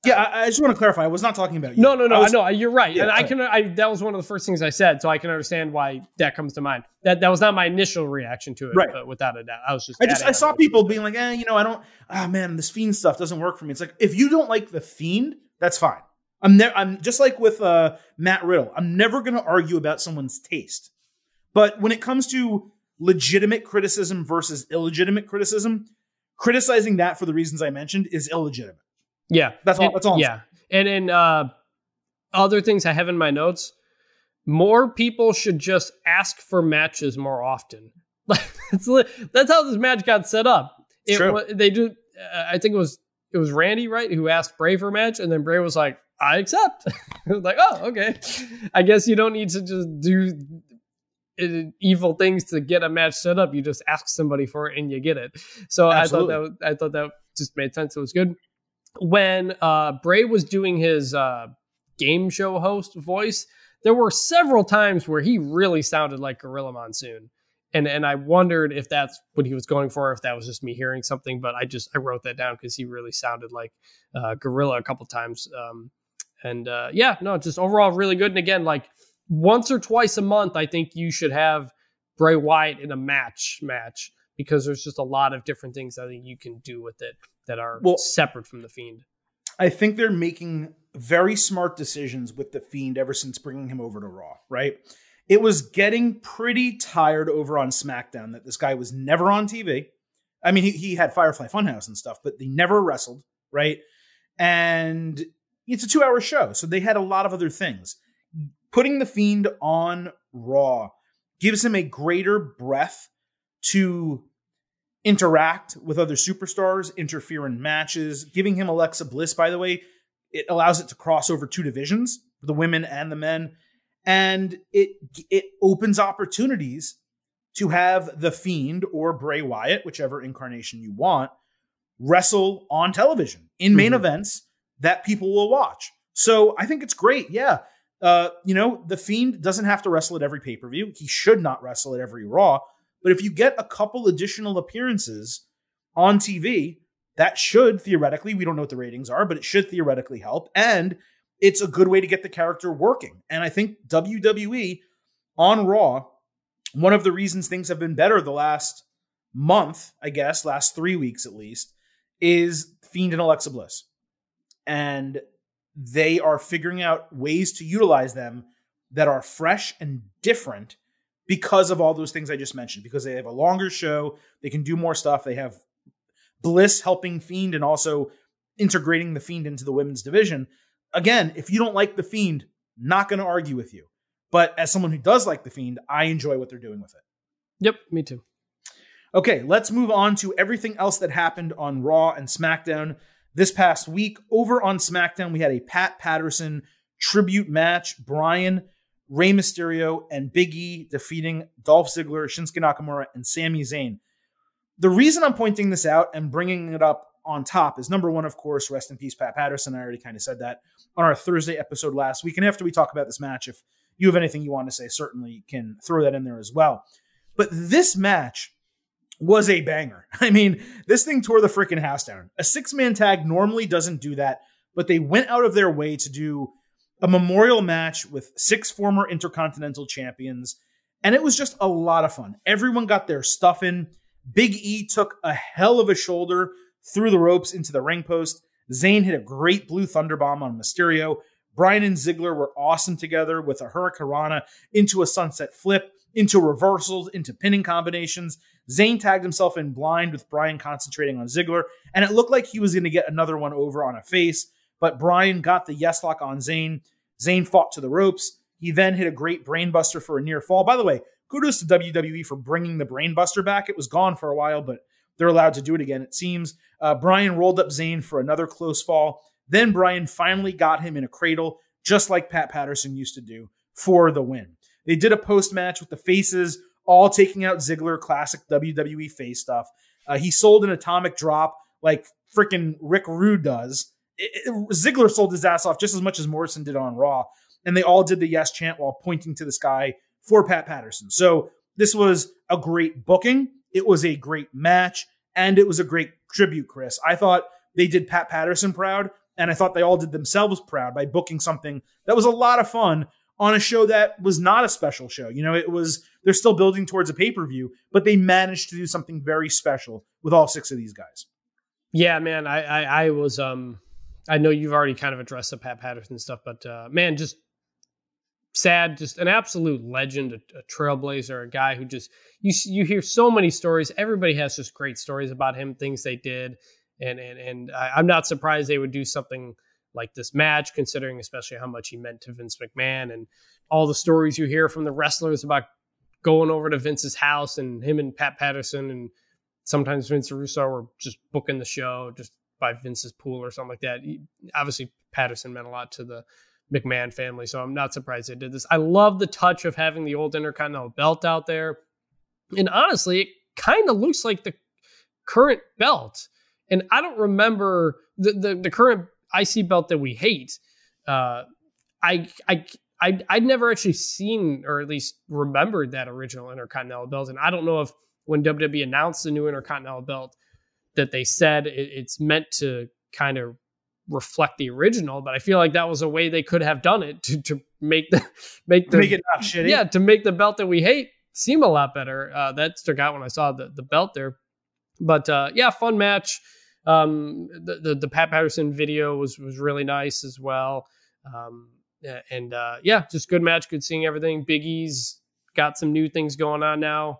Yeah, I, I just want to clarify. I was not talking about you. no, no, no. I was- know you're right, Yeah, and I can. I that was one of the first things I said, so I can understand why that comes to mind. That that was not my initial reaction to it, Right. uh, without a doubt. I was just. I just I saw people being like, eh, you know, I don't. Ah, man, this fiend stuff doesn't work for me. It's like if you don't like the fiend, that's fine. I'm never. I'm just like with uh, Matt Riddle. I'm never going to argue about someone's taste. But when it comes to legitimate criticism versus illegitimate criticism, criticizing that for the reasons I mentioned is illegitimate. Yeah, That's all- And- that's all yeah, and in uh, other things I have in my notes, more people should just ask for matches more often. Like that's that's how this match got set up. It true. they do. Uh, I think it was it was Randy right who asked Bray for a match, and then Bray was like, "I accept." I was like, "Oh, okay. I guess you don't need to just do." uh, Evil things to get a match set up. You just ask somebody for it and you get it. So I thought that was, I thought that just made sense. It was good when uh, Bray was doing his uh, game show host voice, there were several times where he really sounded like Gorilla Monsoon. And and I wondered if that's what he was going for, if that was just me hearing something. But I just I wrote that down because he really sounded like uh, Gorilla a couple times. Um, and uh, yeah, no, just overall really good. And again, like once or twice a month, I think you should have Bray Wyatt in a match match because there's just a lot of different things I think you can do with it that are Well- separate from the Fiend. I think they're making very smart decisions with the Fiend ever since bringing him over to Raw, right? It was getting pretty tired over on SmackDown that this guy was never on TV. I mean, he, he had Firefly Funhouse and stuff, but they never wrestled, right? And it's a two hour show, so they had a lot of other things. Putting the Fiend on Raw gives him a greater breath to interact with other superstars, interfere in matches. Giving him Alexa Bliss, by the way, it allows it to cross over two divisions, the women and the men, and it it opens opportunities to have the Fiend or Bray Wyatt, whichever incarnation you want, wrestle on television in main Mhm. events that people will watch. So I think it's great. Yeah. Uh, you know, the Fiend doesn't have to wrestle at every pay per view. He should not wrestle at every Raw. But if you get a couple additional appearances on TV, that should theoretically, we don't know what the ratings are, but it should theoretically help. And it's a good way to get the character working. And I think WWE on Raw, one of the reasons things have been better the last month, I guess, last three weeks at least, is Fiend and Alexa Bliss. And they are figuring out ways to utilize them that are fresh and different because of all those things I just mentioned. Because they have a longer show, they can do more stuff. They have Bliss helping Fiend and also integrating the Fiend into the women's division. Again, if you don't like the Fiend, not going to argue with you. But as someone who does like the Fiend, I enjoy what they're doing with it. Yep, me too. Okay, let's move on to everything else that happened on Raw and SmackDown this past week. Over on SmackDown, we had a Pat Patterson tribute match. Brian, Rey Mysterio, and Big E defeating Dolph Ziggler, Shinsuke Nakamura, and Sami Zayn. The reason I'm pointing this out and bringing it up on top is number one, of course, rest in peace, Pat Patterson. I already kind of said that on our Thursday episode last week. And after we talk about this match, if you have anything you want to say, certainly can throw that in there as well. But this match was a banger. I mean, this thing tore the freaking house down. A six man tag normally doesn't do that, but they went out of their way to do a memorial match with six former Intercontinental champions. And it was just a lot of fun. Everyone got their stuff in. Big E took a hell of a shoulder through the ropes into the ring post. Zayn hit a great blue thunderbomb on Mysterio. Bryan and Ziggler were awesome together with a Hurricanrana into a sunset flip, into reversals, into pinning combinations. Zayn tagged himself in blind with Bryan concentrating on Ziggler, and it looked like he was going to get another one over on a face, but Bryan got the yes lock on Zayn. Zayn fought to the ropes. He then hit a great brainbuster for a near fall. By the way, kudos to WWE for bringing the brainbuster back. It was gone for a while, but they're allowed to do it again, it seems. Uh, Bryan rolled up Zayn for another close fall. Then Bryan finally got him in a cradle, just like Pat Patterson used to do, for the win. They did a post match with the faces all taking out Ziggler, classic WWE face stuff. Uh, he sold an atomic drop like freaking Rick Rude does. Ziggler sold his ass off just as much as Morrison did on Raw, and they all did the yes chant while pointing to the sky for Pat Patterson. So this was a great booking. It was a great match, and it was a great tribute, Chris. I thought they did Pat Patterson proud, and I thought they all did themselves proud by booking something that was a lot of fun on a show that was not a special show. You know, it was they're still building towards a pay per view, but they managed to do something very special with all six of these guys. Yeah, man, I I, I was um I know you've already kind of addressed the Pat Patterson stuff, but uh, man, just sad, just an absolute legend, a, a, trailblazer, a guy who just you you hear so many stories. Everybody has just great stories about him, things they did, and and and I, I'm not surprised they would do something like this match, considering especially how much he meant to Vince McMahon and all the stories you hear from the wrestlers about going over to Vince's house and him and Pat Patterson and sometimes Vince Russo were just booking the show just by Vince's pool or something like that. Obviously, Patterson meant a lot to the McMahon family, so I'm not surprised they did this. I love the touch of having the old Intercontinental belt out there. And honestly, it kind of looks like the current belt. And I don't remember the, the, the current IC belt that we hate. Uh, I I I I'd never actually seen or at least remembered that original Intercontinental belt, and I don't know if when WWE announced the new Intercontinental belt that they said it, it's meant to kind of reflect the original, but I feel like that was a way they could have done it to to make the make the make it not shitty. Yeah, to make the belt that we hate seem a lot better. Uh, that stuck out when I saw the the belt there. But uh, yeah, fun match. Um, the, the, the Pat Patterson video was was really nice as well. Um, and uh, yeah, just good match, good seeing everything. Big E's got some new things going on now.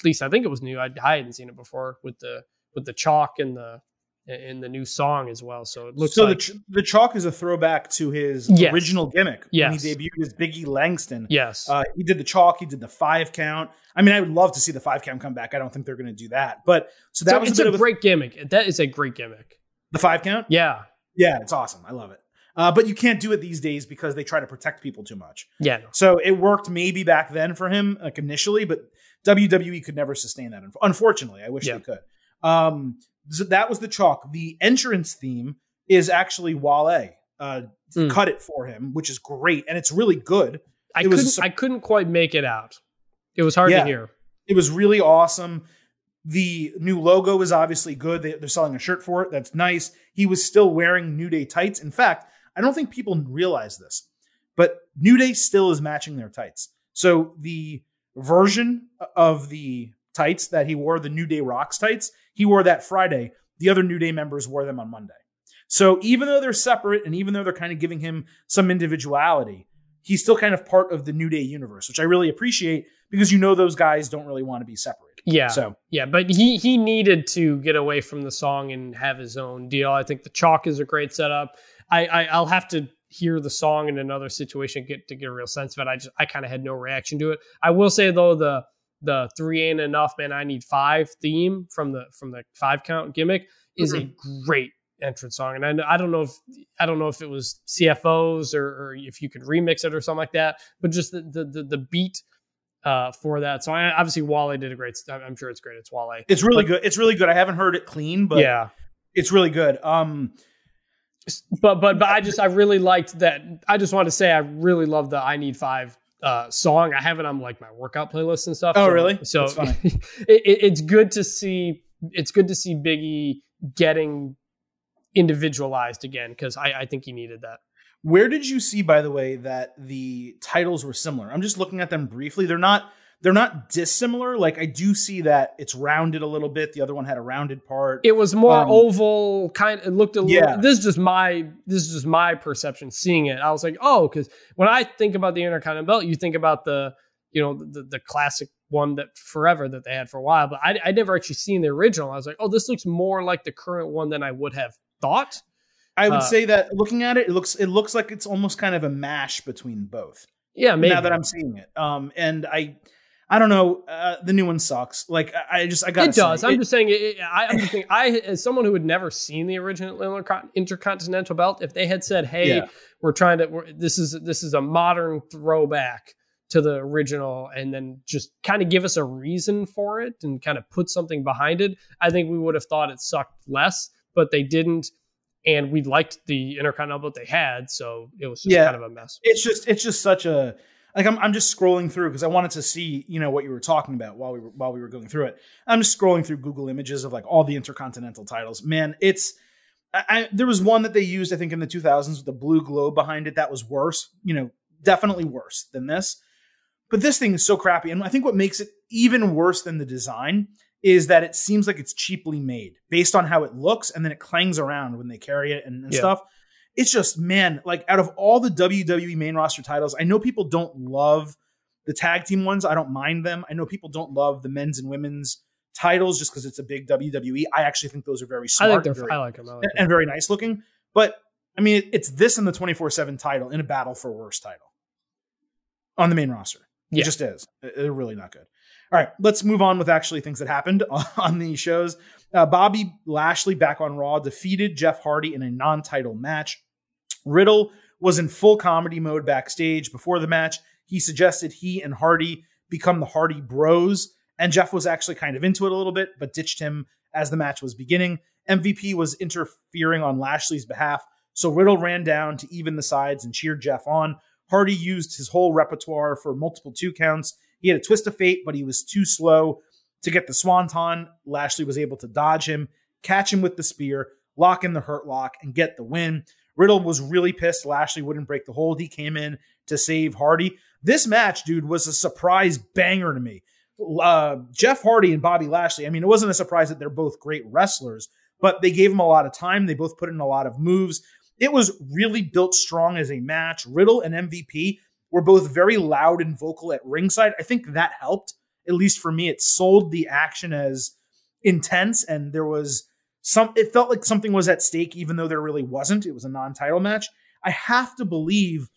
At least I think it was new. I, I hadn't seen it before with the with the chalk and the in the new song as well. So it looks so like the, the chalk is a throwback to his Yes. original gimmick Yes. when he debuted as Biggie Langston. yes, Uh, he did the chalk. He did the five count. I mean, I would love to see the five count come back. I don't think they're going to do that. But so that so was a a great gimmick. That is a great gimmick. the five count. Yeah, Yeah, it's awesome. I love it. Uh, but you can't do it these days because they try to protect people too much. yeah. no. So it worked maybe back then for him, like initially, but WWE could never sustain that. Unfortunately, I wish Yeah. they could. Um, so that was the chalk. The entrance theme is actually Wale. Uh, Mm. Cut it for him, which is great, and it's really good. I It was couldn't. a sur- I couldn't quite make it out. It was hard Yeah. to hear. It was really awesome. The new logo is obviously good. They, they're selling a shirt for it. That's nice. He was still wearing New Day tights. In fact, I don't think people realize this, but New Day still is matching their tights. So the version of the tights that he wore, the New Day Rocks tights, he wore that Friday. The other New Day members wore them on Monday. So even though they're separate and even though they're kind of giving him some individuality, he's still kind of part of the New Day universe, which I really appreciate because you know those guys don't really want to be separated. Yeah, So yeah, but he he needed to get away from the song and have his own deal. I think the chalk is a great setup. I, I I'll have to hear the song in another situation get to get a real sense of it. I just I kind of had no reaction to it. I will say though the the three ain't enough, man. I need five theme from the from the five count gimmick is a great entrance song, and I, I don't know if I don't know if it was CFOs or, or if you could remix it or something like that, but just the the the, the beat uh, for that. So I, obviously Wale did a great. I'm sure it's great. It's Wale. it's really But- good. It's really good. I haven't heard it clean, but yeah, it's really good. Um, but but but I just I really liked that. I just want to say I really love the I need five uh, song. I have it on like my workout playlist and stuff. Oh, so, really? So it, it, it's good to see. It's good to see Biggie getting individualized again because I, I think he needed that. Where did you see, by the way, that the titles were similar? I'm just looking at them briefly. They're not they're not dissimilar. Like I do see that it's rounded a little bit. The other one had a rounded part. It was more Um, oval, kind. It looked a little. Yeah. This is just my. This is just my perception. Seeing it, I was like, oh, because when I think about the Intercontinental Belt, you think about the, you know, the the classic one that forever that they had for a while. But I I never actually seen the original. I was like, oh, this looks more like the current one than I would have thought. I would uh, say that looking at it, it looks it looks like it's almost kind of a mash between both. Yeah, maybe. Now that I'm seeing it, um, and I, I don't know, uh, the new one sucks. Like I, just I got it does. Say, I'm it- just saying. It, I, I'm just thinking. I, as someone who had never seen the original Intercontinental Belt, if they had said, "Hey, Yeah. we're trying to," we're, this is this is a modern throwback to the original, and then just kind of give us a reason for it and kind of put something behind it, I think we would have thought it sucked less. But they didn't, and we liked the Intercontinental Belt they had, so it was just Yeah. kind of a mess. it's just it's just such a like I'm I'm just scrolling through because I wanted to see you know what you were talking about while we were while we were going through it. I'm just scrolling through Google Images of like all the intercontinental titles. Man, it's I, I there was one that they used I think in the 2000s with the blue globe behind it that was worse. You know, definitely worse than this. But this thing is so crappy, and I think what makes it even worse than the design is that it seems like it's cheaply made based on how it looks, and then it clangs around when they carry it and, and Yeah. stuff it's just man like out of all the WWE main roster titles I know people don't love the tag team ones. I don't mind them. I know people don't love the men's and women's titles just because it's a big WWE I actually think those are very I smart think they're. very- I like them. I like and, them. very nice looking. But I mean it- it's this and the 24/7 title in a battle for worst title on the main roster. It Yeah. just is. They're really not good. All right let's move on with actually things that happened on these shows. Uh, Bobby Lashley back on Raw defeated Jeff Hardy in a non-title match Riddle was in full comedy mode backstage before the match. He suggested he and Hardy become the Hardy Bros, and Jeff was actually kind of into it a little bit, but ditched him as the match was beginning. MVP was interfering on Lashley's behalf, so Riddle ran down to even the sides and cheered Jeff on. Hardy used his whole repertoire for multiple two counts. He had a twist of fate, but he was too slow to get the swanton. Lashley was able to dodge him, catch him with the spear, lock in the hurt lock, and get the win. Riddle was really pissed Lashley wouldn't break the hold. He came in to save Hardy. This match, dude, was a surprise banger to me. Uh, Jeff Hardy and Bobby Lashley, I mean, it wasn't a surprise that they're both great wrestlers, but they gave him a lot of time. They both put in a lot of moves. It was really built strong as a match. Riddle and MVP were both very loud and vocal at ringside. I think that helped, at least for me. It sold the action as intense, and there was some it felt like something was at stake even though there really wasn't. It was a non-title match. I have to believe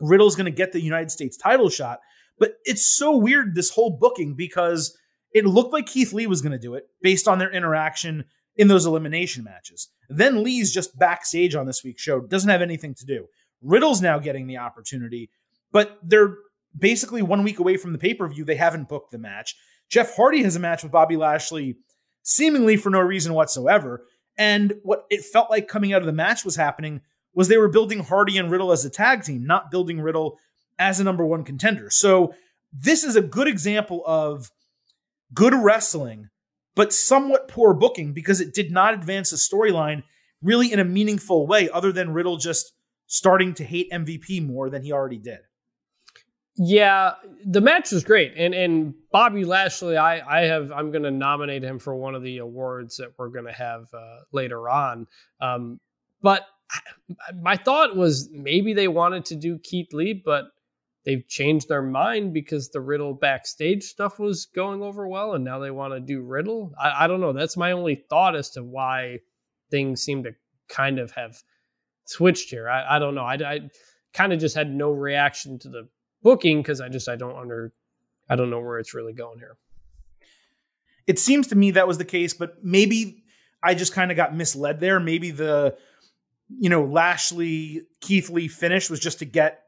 riddle's going to get the united states title shot but it's so weird this whole booking because it looked like keith lee was going to do it based on their interaction in those elimination matches. Then lee's just backstage on this week's show doesn't have anything to do. Riddle's now getting the opportunity but they're basically one week away from the pay-per-view. They haven't booked the match. Jeff hardy has a match with bobby lashley seemingly for no reason whatsoever. And what it felt like coming out of the match was happening was they were building Hardy and Riddle as a tag team, not building Riddle as a number one contender. So this is a good example of good wrestling, but somewhat poor booking because it did not advance the storyline really in a meaningful way, other than Riddle just starting to hate MVP more than he already did. Yeah, the match was great, and and Bobby Lashley, I I have I'm going to nominate him for one of the awards that we're going to have uh, later on. Um, but my thought was maybe they wanted to do Keith Lee, but they've changed their mind because the Riddle backstage stuff was going over well, and now they want to do Riddle. I, I don't know. That's my only thought as to why things seem to kind of have switched here. I, I don't know. I, I kind of just had no reaction to the booking because I just I don't under I don't know where it's really going here. It seems to me that was the case, but maybe I just kind of got misled there. Maybe the you know Lashley Keith Lee finish was just to get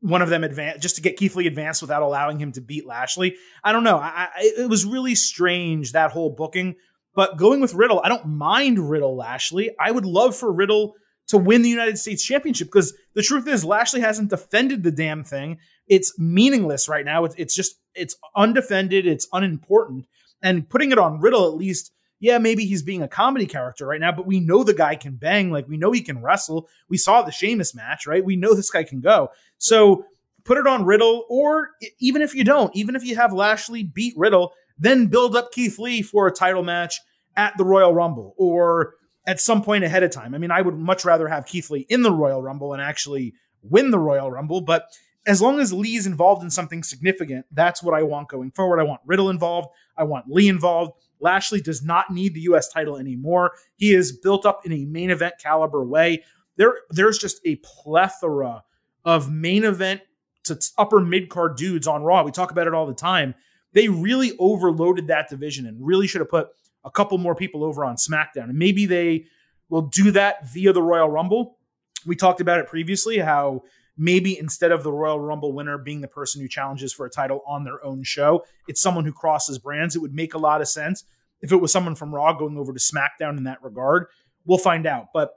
one of them advance, just to get Keith Lee advanced without allowing him to beat Lashley. I don't know. I, I, it was really strange that whole booking. But going with Riddle, I don't mind Riddle Lashley. I would love for Riddle to win the United States Championship because the truth is Lashley hasn't defended the damn thing. It's meaningless right now. It's, it's just it's undefended. It's unimportant. And putting it on Riddle at least, yeah, maybe he's being a comedy character right now, but we know the guy can bang. Like we know he can wrestle. We saw the Sheamus match, right? We know this guy can go. So put it on Riddle, or even if you don't, even if you have Lashley beat Riddle, then build up Keith Lee for a title match at the Royal Rumble or at some point ahead of time. I mean, I would much rather have Keith Lee in the Royal Rumble and actually win the Royal Rumble, but as long as Lee's involved in something significant, that's what I want going forward. I want Riddle involved. I want Lee involved. Lashley does not need the US title anymore. He is built up in a main event caliber way. There, there's just a plethora of main event to upper mid card dudes on Raw. We talk about it all the time. They really overloaded that division and really should have put a couple more people over on SmackDown. And maybe they will do that via the Royal Rumble. We talked about it previously how maybe instead of the Royal Rumble winner being the person who challenges for a title on their own show, it's someone who crosses brands. It would make a lot of sense if it was someone from Raw going over to SmackDown in that regard. We'll find out. But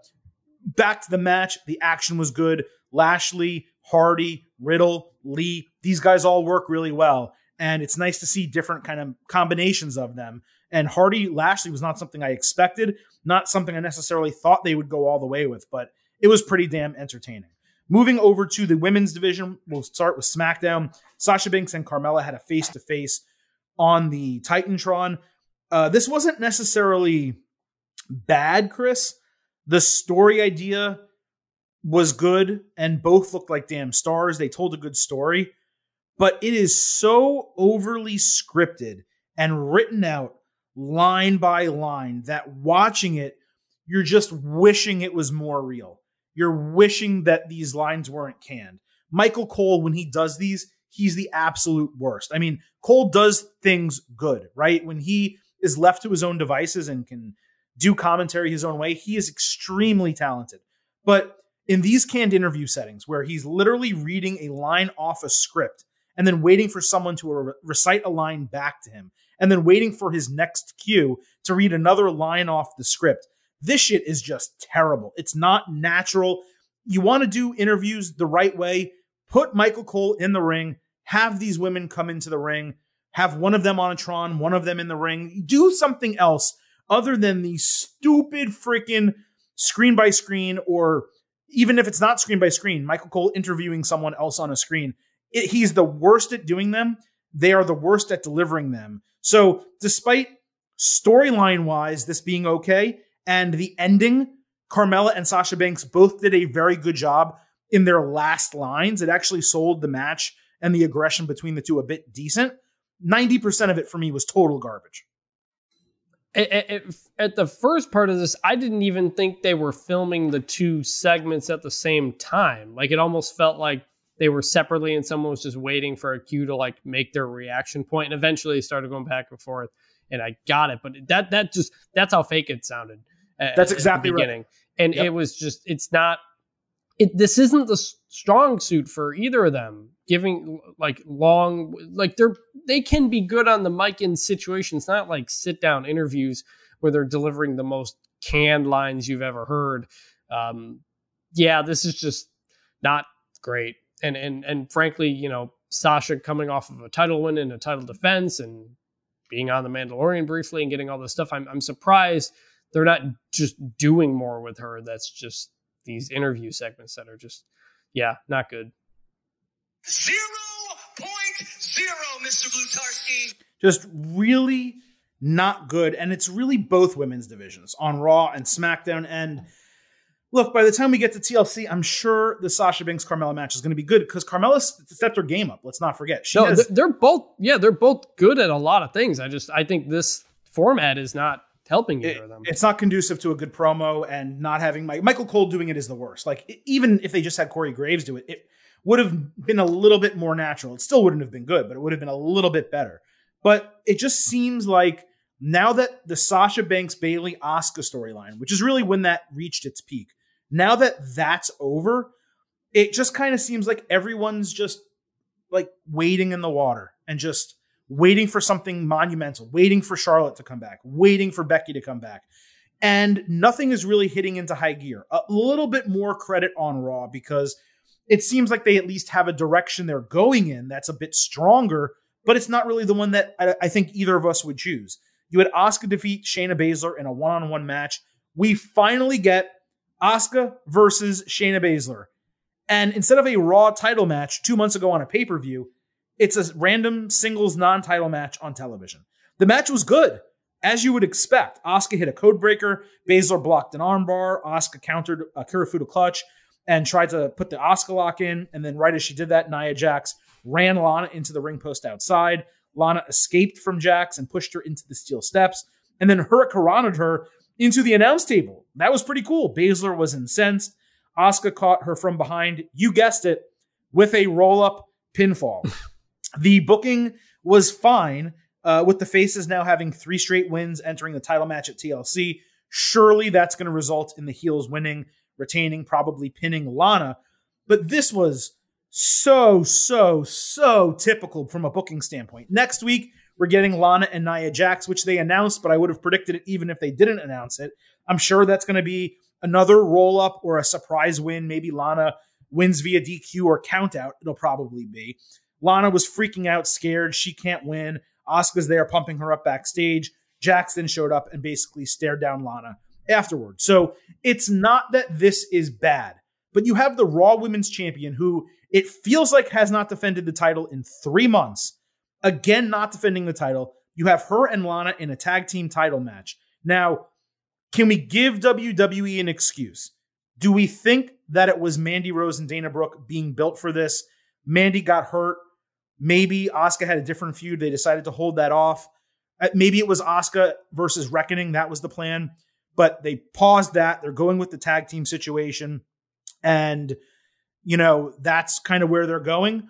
back to the match, the action was good. Lashley, Hardy, Riddle, Lee, these guys all work really well. And it's nice to see different kind of combinations of them. And Hardy Lashley was not something I expected, not something I necessarily thought they would go all the way with, but it was pretty damn entertaining. Moving over to the women's division, we'll start with SmackDown. Sasha Banks and Carmella had a face to face on the TitanTron. Uh, this wasn't necessarily bad, Chris. The story idea was good, and both looked like damn stars. They told a good story, but it is so overly scripted and written out line by line that watching it, you're just wishing it was more real. You're wishing that these lines weren't canned. Michael Cole, when he does these, he's the absolute worst. I mean, Cole does things good, right? When he is left to his own devices and can do commentary his own way, he is extremely talented. But in these canned interview settings where he's literally reading a line off a script and then waiting for someone to re- recite a line back to him and then waiting for his next cue to read another line off the script. This shit is just terrible. It's not natural. You want to do interviews the right way, put Michael Cole in the ring, have these women come into the ring, have one of them on a Tron, one of them in the ring. Do something else other than these stupid freaking screen by screen or even if it's not screen by screen, Michael Cole interviewing someone else on a screen. It, he's the worst at doing them. They are the worst at delivering them. So, despite storyline wise, this being okay, and the ending, Carmella and Sasha Banks both did a very good job in their last lines. It actually sold the match and the aggression between the two a bit decent. 90% of it for me was total garbage. At, at, the first part of this, I didn't even think they were filming the two segments at the same time. Like it almost felt like they were separately and someone was just waiting for a cue to like make their reaction point and eventually they started going back and forth and I got it but that that just that's how fake it sounded at, that's exactly right. and yep. it was just it's not it this isn't the strong suit for either of them giving like long like they're they can be good on the mic in situations not like sit down interviews where they're delivering the most canned lines you've ever heard um yeah this is just not great and and and frankly, you know, Sasha coming off of a title win and a title defense and being on the Mandalorian briefly and getting all this stuff, I'm I'm surprised they're not just doing more with her. That's just these interview segments that are just, yeah, not good. Zero point zero, Mr. Blutarsky. Just really not good, and it's really both women's divisions on Raw and SmackDown and look, by the time we get to TLC, I'm sure the Sasha Banks Carmella match is going to be good because Carmella stepped her game up. Let's not forget. She no, has, they're both yeah, they're both good at a lot of things. I just I think this format is not helping either it, of them. It's not conducive to a good promo, and not having Mike, Michael Cole doing it is the worst. Like even if they just had Corey Graves do it, it would have been a little bit more natural. It still wouldn't have been good, but it would have been a little bit better. But it just seems like now that the Sasha Banks Bayley Asuka storyline, which is really when that reached its peak now that that's over, it just kind of seems like everyone's just like waiting in the water and just waiting for something monumental, waiting for Charlotte to come back, waiting for Becky to come back. and nothing is really hitting into high gear. A little bit more credit on Raw because it seems like they at least have a direction they're going in that's a bit stronger, but it's not really the one that I, I think either of us would choose. You had Asuka defeat Shayna Baszler in a one-on-one match. We finally get Asuka versus Shayna Baszler. And instead of a Raw title match two months ago on a pay-per-view, it's a random singles non-title match on television. The match was good, as you would expect. Asuka hit a code breaker, Baszler blocked an armbar, Asuka countered a Kirifuda clutch and tried to put the Asuka lock in. And then right as she did that, Nia Jax ran Lana into the ring post outside. Lana escaped from Jax and pushed her into the steel steps, and then hurricanranaed her into the announce table. That was pretty cool. Baszler was incensed. Asuka caught her from behind. You guessed it, with a roll up pinfall. the booking was fine, uh, with the faces now having three straight wins entering the title match at TLC. Surely that's going to result in the heels winning, retaining, probably pinning Lana. But this was so, so, so typical from a booking standpoint. Next week, we're getting Lana and Nia Jax, which they announced, but I would have predicted it even if they didn't announce it. I'm sure that's going to be another roll up or a surprise win. Maybe Lana wins via DQ or countout. It'll probably be. Lana was freaking out, scared. She can't win. Asuka's there pumping her up backstage. Jackson showed up and basically stared down Lana afterward. So it's not that this is bad, but you have the Raw Women's Champion who it feels like has not defended the title in three months. Again, not defending the title. You have her and Lana in a tag team title match. Now, can we give WWE an excuse? Do we think that it was Mandy Rose and Dana Brooke being built for this? Mandy got hurt. Maybe Asuka had a different feud. They decided to hold that off. Uh, maybe it was Asuka versus Reckoning. That was the plan. But they paused that. They're going with the tag team situation. And, you know, that's kind of where they're going.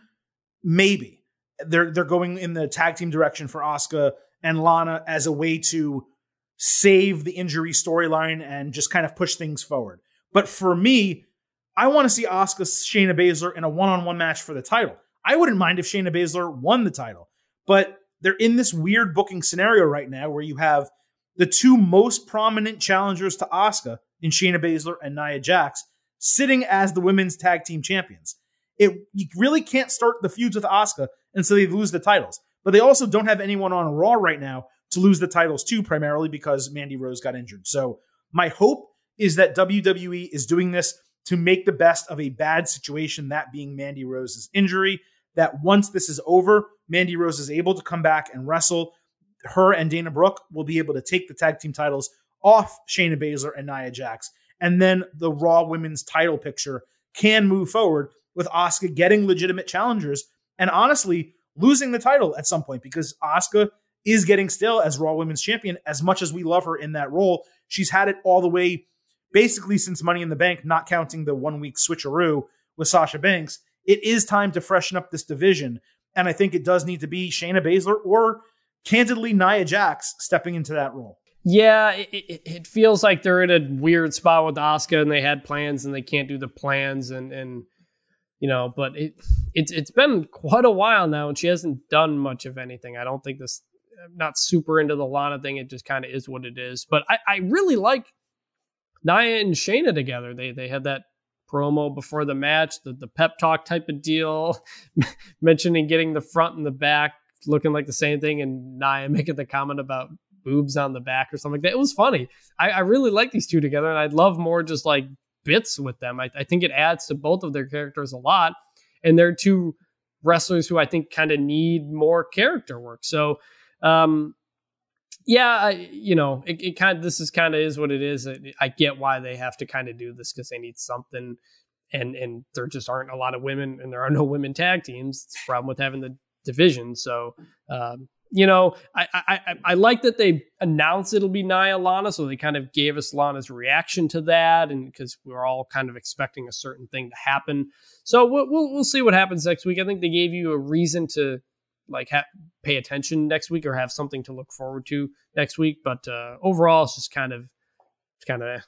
Maybe. They're they're going in the tag team direction for Asuka and Lana as a way to save the injury storyline and just kind of push things forward. But for me, I want to see Asuka Shayna Baszler in a one-on-one match for the title. I wouldn't mind if Shayna Baszler won the title, but they're in this weird booking scenario right now where you have the two most prominent challengers to Asuka in Shayna Baszler and Nia Jax sitting as the women's tag team champions. It you really can't start the feuds with Asuka until they lose the titles. But they also don't have anyone on Raw right now to lose the titles to, primarily because Mandy Rose got injured. So my hope is that WWE is doing this to make the best of a bad situation, that being Mandy Rose's injury. That once this is over, Mandy Rose is able to come back and wrestle. Her and Dana Brooke will be able to take the tag team titles off Shayna Baszler and Nia Jax. And then the Raw women's title picture can move forward with Asuka getting legitimate challengers and honestly losing the title at some point because Asuka is getting still as Raw Women's Champion as much as we love her in that role. She's had it all the way basically since Money in the Bank, not counting the one week switcheroo with Sasha Banks. It is time to freshen up this division. And I think it does need to be Shayna Baszler or candidly Nia Jax stepping into that role. Yeah, it, it, it, feels like they're in a weird spot with Asuka, and they had plans, and they can't do the plans, and and you know, but it it's it's been quite a while now, and she hasn't done much of anything. I don't think this. I'm not super into the Lana thing. It just kind of is what it is. But I, I really like Nia and Shayna together. They they had that promo before the match, the the pep talk type of deal, mentioning getting the front and the back looking like the same thing, and Nia making the comment about boobs on the back or something like that. It was funny. I, I really like these two together, and I'd love more just like bits with them. I, I think it adds to both of their characters a lot, and they're two wrestlers who I think kind of need more character work. So, um, yeah, I, you know, it, it kind of this is kind of is what it is. I, I get why they have to kind of do this because they need something, and and there just aren't a lot of women, and there are no women tag teams. It's a problem with having the division. So, um, you know, I, I I like that they announced it'll be Nia Lana, so they kind of gave us Lana's reaction to that, and because we are all kind of expecting a certain thing to happen. So we'll, we'll, we'll see what happens next week. I think they gave you a reason to like ha- pay attention next week or have something to look forward to next week. But uh, overall, it's just kind of it's kind of.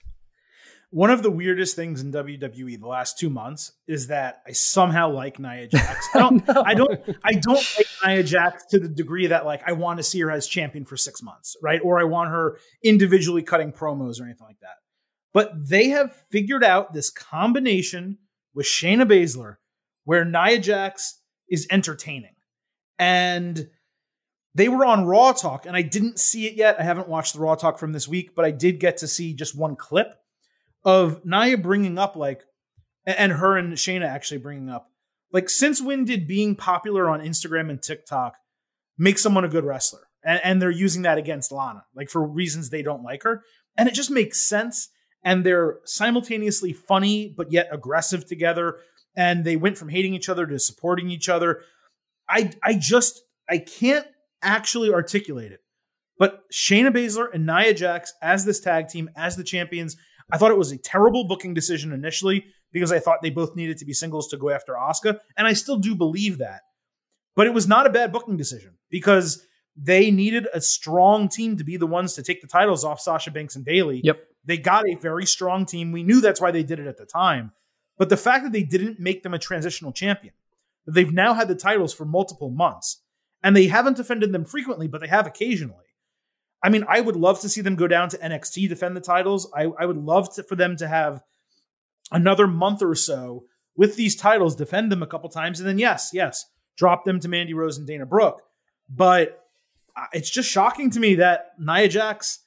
One of the weirdest things in WWE the last two months is that I somehow like Nia Jax. I don't, I don't, I don't like Nia Jax to the degree that like I want to see her as champion for six months, right? Or I want her individually cutting promos or anything like that. But they have figured out this combination with Shayna Baszler where Nia Jax is entertaining. And they were on Raw Talk, and I didn't see it yet. I haven't watched the Raw Talk from this week, but I did get to see just one clip of Nia bringing up, like, and her and Shayna actually bringing up, like, since when did being popular on Instagram and TikTok make someone a good wrestler? And, and they're using that against Lana, like, for reasons they don't like her. And it just makes sense. And they're simultaneously funny, but yet aggressive together. And they went from hating each other to supporting each other. I, I just, I can't actually articulate it. But Shayna Baszler and Nia Jax as this tag team, as the champions, I thought it was a terrible booking decision initially because I thought they both needed to be singles to go after Asuka, and I still do believe that. But it was not a bad booking decision because they needed a strong team to be the ones to take the titles off Sasha Banks and Bayley. Yep. They got a very strong team. We knew that's why they did it at the time. But the fact that they didn't make them a transitional champion, they've now had the titles for multiple months, and they haven't defended them frequently, but they have occasionally. I mean, I would love to see them go down to NXT defend the titles. I, I would love to, for them to have another month or so with these titles, defend them a couple times, and then yes, yes, drop them to Mandy Rose and Dana Brooke. But uh, it's just shocking to me that Nia Jax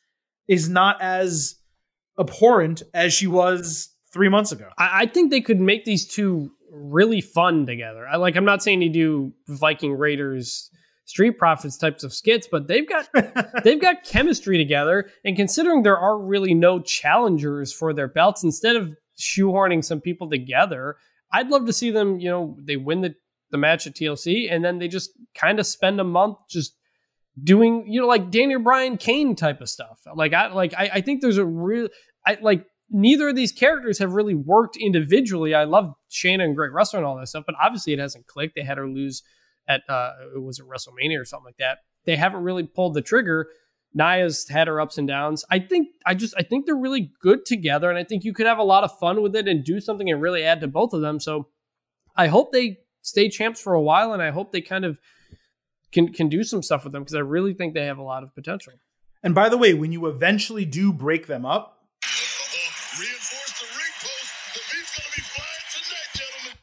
is not as abhorrent as she was three months ago. I, I think they could make these two really fun together. I like. I'm not saying you do Viking Raiders Street Profits types of skits, but they've got they've got chemistry together. And considering there are really no challengers for their belts, instead of shoehorning some people together, I'd love to see them. You know, they win the the match at TLC, and then they just kind of spend a month just doing you know like Daniel Bryan Kane type of stuff. Like I like I, I think there's a real I like neither of these characters have really worked individually. I love Shayna and great wrestler and all that stuff, but obviously it hasn't clicked. They had her lose at uh, it was a WrestleMania or something like that. They haven't really pulled the trigger. Nia's had her ups and downs. I think I just I think they're really good together, and I think you could have a lot of fun with it and do something and really add to both of them. So I hope they stay champs for a while, and I hope they kind of can can do some stuff with them because I really think they have a lot of potential. And by the way, when you eventually do break them up,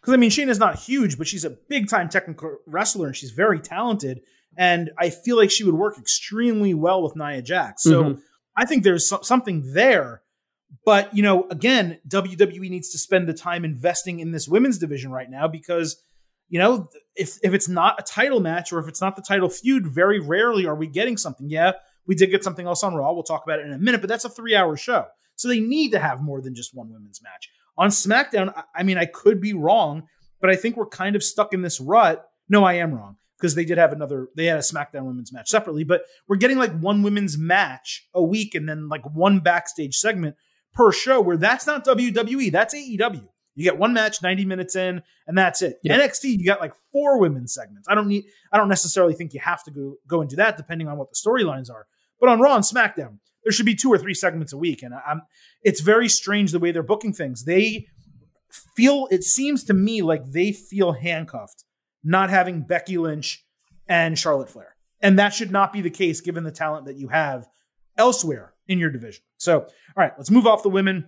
because I mean, Shayna's not huge, but she's a big time technical wrestler and she's very talented. And I feel like she would work extremely well with Nia Jax. So mm-hmm. I think there's so- something there. But, you know, again, WWE needs to spend the time investing in this women's division right now because, you know, if, if it's not a title match or if it's not the title feud, very rarely are we getting something. Yeah, we did get something else on Raw. We'll talk about it in a minute, but that's a three hour show. So they need to have more than just one women's match. On SmackDown, I mean, I could be wrong, but I think we're kind of stuck in this rut. No, I am wrong because they did have another, they had a SmackDown women's match separately, but we're getting like one women's match a week and then like one backstage segment per show where that's not WWE, that's AEW. You get one match 90 minutes in and that's it. Yeah. NXT, you got like four women's segments. I don't need, I don't necessarily think you have to go, go into that depending on what the storylines are. But on Raw and SmackDown, there should be two or three segments a week. And I'm, it's very strange the way they're booking things. They feel, it seems to me like they feel handcuffed not having Becky Lynch and Charlotte Flair. And that should not be the case given the talent that you have elsewhere in your division. So, all right, let's move off the women,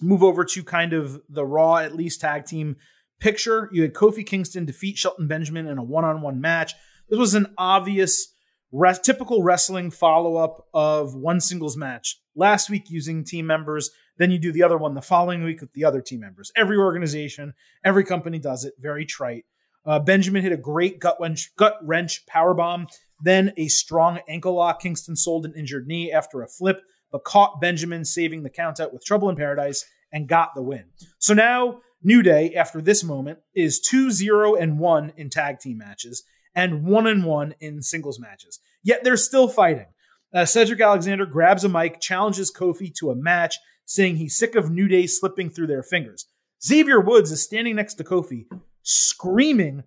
move over to kind of the Raw, at least tag team picture. You had Kofi Kingston defeat Shelton Benjamin in a one on one match. This was an obvious Re- typical wrestling follow up of one singles match. Last week using team members, then you do the other one the following week with the other team members. Every organization, every company does it. Very trite. Uh, Benjamin hit a great gut wrench, gut wrench power bomb, then a strong ankle lock. Kingston sold an injured knee after a flip, but caught Benjamin saving the countout with trouble in paradise and got the win. So now New Day, after this moment, is 2 0 and 1 in tag team matches and one and one in singles matches. Yet they're still fighting. Uh, Cedric Alexander grabs a mic, challenges Kofi to a match, saying he's sick of New Day slipping through their fingers. Xavier Woods is standing next to Kofi, screaming,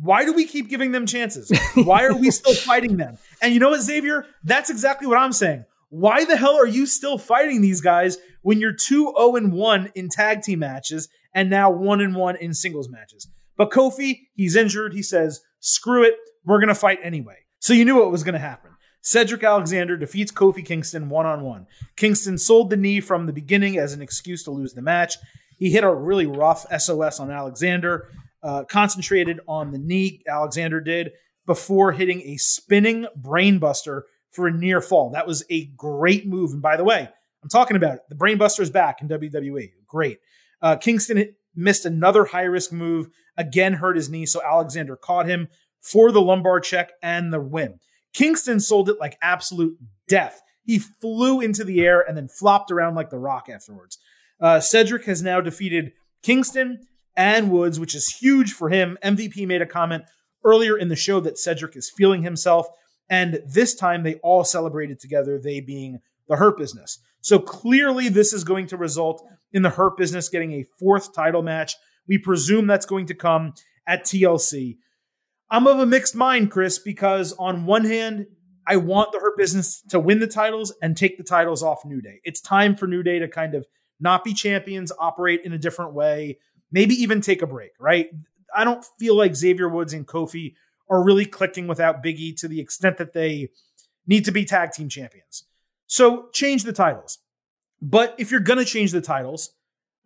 Why do we keep giving them chances? Why are we still fighting them? And you know what, Xavier? That's exactly what I'm saying. Why the hell are you still fighting these guys when you're 2 0 1 in tag team matches and now 1 and 1 in singles matches? But Kofi, he's injured. He says, screw it. We're going to fight anyway. So you knew what was going to happen. Cedric Alexander defeats Kofi Kingston one on one. Kingston sold the knee from the beginning as an excuse to lose the match. He hit a really rough SOS on Alexander, uh, concentrated on the knee, Alexander did, before hitting a spinning brainbuster for a near fall. That was a great move. And by the way, I'm talking about it. The brainbuster is back in WWE. Great. Uh, Kingston missed another high risk move, again hurt his knee, so Alexander caught him for the lumbar check and the win. Kingston sold it like absolute death. He flew into the air and then flopped around like the rock afterwards. Uh, Cedric has now defeated Kingston and Woods, which is huge for him. MVP made a comment earlier in the show that Cedric is feeling himself. And this time they all celebrated together, they being the Hurt Business. So clearly, this is going to result in the Hurt Business getting a fourth title match. We presume that's going to come at TLC. I'm of a mixed mind, Chris, because on one hand, I want the Hurt Business to win the titles and take the titles off New Day. It's time for New Day to kind of not be champions, operate in a different way, maybe even take a break, right? I don't feel like Xavier Woods and Kofi are really clicking without Biggie to the extent that they need to be tag team champions. So change the titles. But if you're going to change the titles,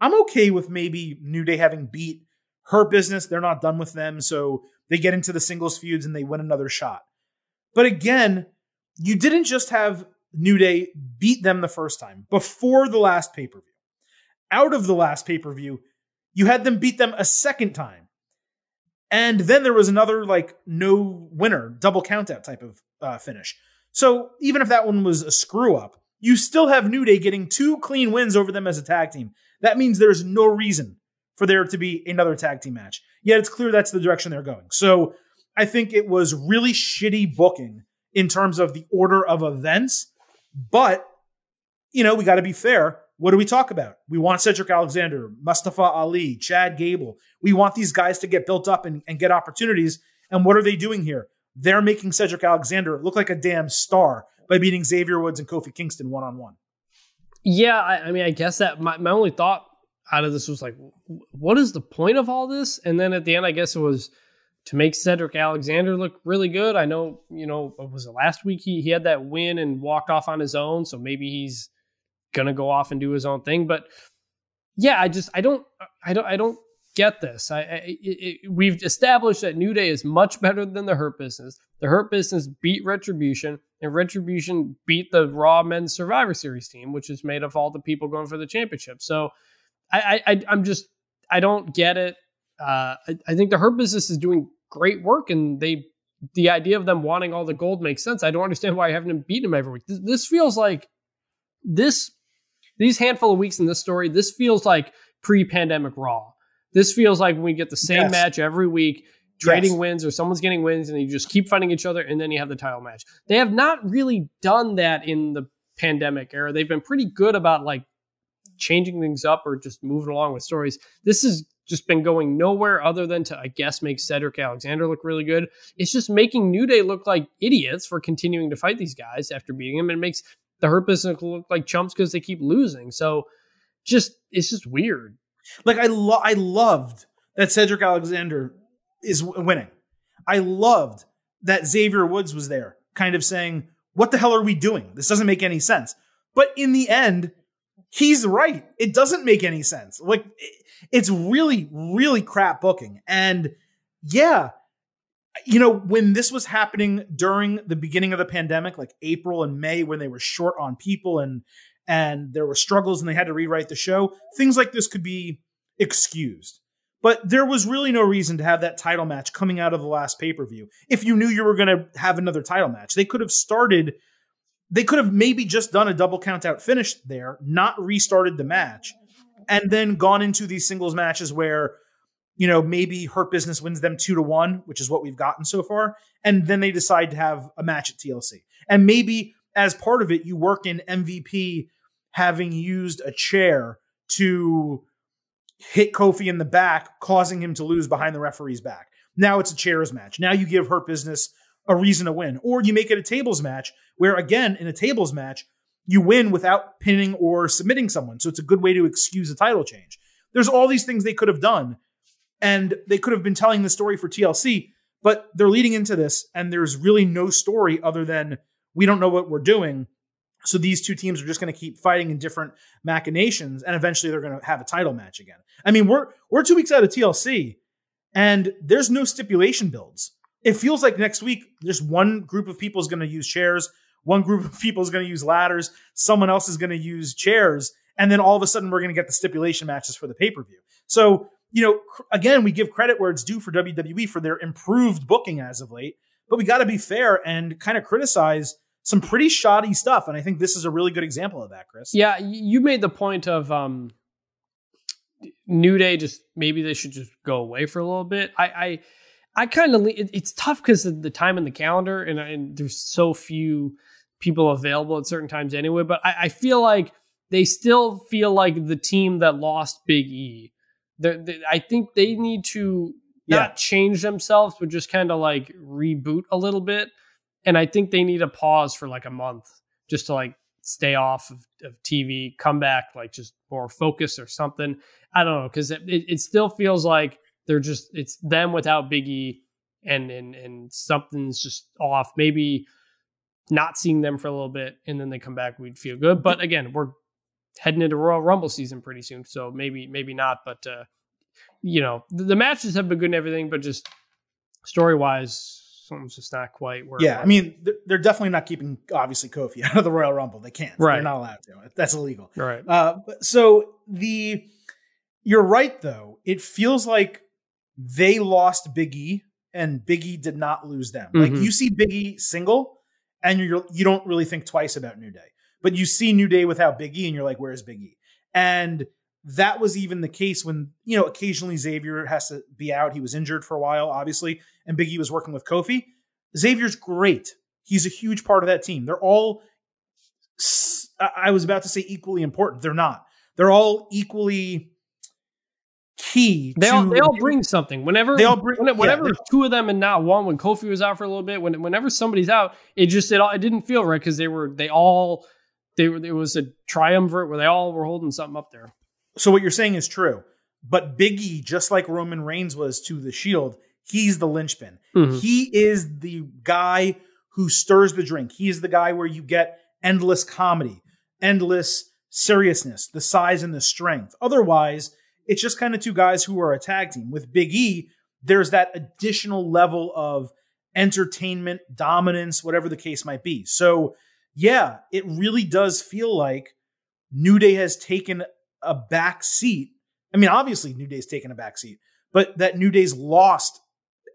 I'm okay with maybe New Day having beat Hurt Business. They're not done with them. So they get into the singles feuds and they win another shot. But again, you didn't just have New Day beat them the first time before the last pay per view. Out of the last pay per view, you had them beat them a second time. And then there was another, like, no winner, double countout type of uh, finish. So even if that one was a screw up, you still have New Day getting two clean wins over them as a tag team. That means there's no reason for there to be another tag team match. Yet it's clear that's the direction they're going. So I think it was really shitty booking in terms of the order of events. But, you know, we got to be fair. What do we talk about? We want Cedric Alexander, Mustafa Ali, Chad Gable. We want these guys to get built up and, and get opportunities. And what are they doing here? They're making Cedric Alexander look like a damn star by beating Xavier Woods and Kofi Kingston one on one. Yeah, I, I, mean, I guess that my, my only thought out of this was like, what is the point of all this? And then at the end, I guess it was to make Cedric Alexander look really good. I know, you know, was it last week he, he had that win and walked off on his own. So maybe he's going to go off and do his own thing. But yeah, I just, I don't, I don't, I don't get this. I, I it, we've established that New Day is much better than the Hurt Business. The Hurt Business beat Retribution, and Retribution beat the Raw Men's Survivor Series team, which is made of all the people going for the championship. So I, I I'm just I don't get it. Uh, I, I think the Hurt Business is doing great work, and they the idea of them wanting all the gold makes sense. I don't understand why I haven't beaten them every week. This, this feels like this these handful of weeks in this story. This feels like pre-pandemic Raw. This feels like when we get the same yes. match every week, trading yes. wins or someone's getting wins, and you just keep fighting each other, and then you have the title match. They have not really done that in the pandemic era. They've been pretty good about like changing things up or just moving along with stories. This has just been going nowhere other than to, I guess, make Cedric Alexander look really good. It's just making New Day look like idiots for continuing to fight these guys after beating them. And it makes the Hurt Business look like chumps because they keep losing. So just, it's just weird. Like I, lo- I loved that Cedric Alexander is winning. I loved that Xavier Woods was there, kind of saying, "What the hell are we doing? This doesn't make any sense." But in the end, he's right. It doesn't make any sense. Like it's really, really crap booking. And yeah, you know, when this was happening during the beginning of the pandemic, like April and May, when they were short on people and and there were struggles and they had to rewrite the show, things like this could be excused. But there was really no reason to have that title match coming out of the last pay per view. If you knew you were going to have another title match, they could have started they could have maybe just done a double count out finish there, not restarted the match, and then gone into these singles matches where, you know, maybe Hurt Business wins them two to one, which is what we've gotten so far. And then they decide to have a match at TLC. And maybe as part of it, you work in MVP having used a chair to hit Kofi in the back, causing him to lose behind the referee's back. Now it's a chairs match. Now you give Hurt Business a reason to win. Or you make it a tables match where, again, in a tables match, you win without pinning or submitting someone. So it's a good way to excuse a title change. There's all these things they could have done, and they could have been telling the story for TLC, but they're leading into this, and there's really no story other than we don't know what we're doing. So these two teams are just going to keep fighting in different machinations, and eventually they're going to have a title match again. I mean, we're we're two weeks out of TLC, and there's no stipulation builds. It feels like next week, just one group of people is going to use chairs, one group of people is going to use ladders, someone else is going to use chairs, and then all of a sudden we're going to get the stipulation matches for the pay per view. So you know, again, we give credit where it's due for WWE for their improved booking as of late, but we got to be fair and kind of criticize some pretty shoddy stuff. And I think this is a really good example of that, Chris. Yeah, you made the point of um, New Day. Just maybe they should just go away for a little bit. I, I, I kind of it, it's tough because of the time in the calendar, and, and, there's so few people available at certain times anyway. But I, I feel like they still feel like the team that lost Big E. They're, they, I think they need to not yeah. change themselves, but just kind of like reboot a little bit. And I think they need a pause for like a month just to like stay off of, of TV, come back like just more focus or something. I don't know because it, it, it, still feels like they're just it's them without Biggie, and and and something's just off. Maybe not seeing them for a little bit and then they come back, we'd feel good. But again, we're heading into Royal Rumble season pretty soon, so maybe maybe not. But uh, you know, the, the matches have been good and everything, but just story wise, something's just not quite where. Yeah, I mean, they're, they're, definitely not keeping obviously Kofi out of the Royal Rumble. They can't. Right. They're not allowed to. That's illegal. Right. Uh, so the you're right though. It feels like they lost Biggie and Biggie did not lose them. Mm-hmm. Like you see Biggie single, and you're you don't really think twice about New Day. But you see New Day without Biggie, and you're like, where's Biggie? And that was even the case when, you know, occasionally Xavier has to be out. He was injured for a while, obviously, and Biggie was working with Kofi. Xavier's great. He's a huge part of that team. They're all, I was about to say equally important. They're not. They're all equally key. They all they all bring something. Whenever they all bring whenever yeah, two of them and not one. When Kofi was out for a little bit, when whenever somebody's out, it just it all it didn't feel right because they were they all they were it was a triumvirate where they all were holding something up there. So what you're saying is true. But Biggie, just like Roman Reigns was to the Shield, he's the linchpin. Mm-hmm. He is the guy who stirs the drink. He is the guy where you get endless comedy, endless seriousness, the size and the strength. Otherwise, it's just kind of two guys who are a tag team. With Big E, there's that additional level of entertainment, dominance, whatever the case might be. So, yeah, it really does feel like New Day has taken a back seat. I mean, obviously, New Day's taken a back seat, but that New Day's lost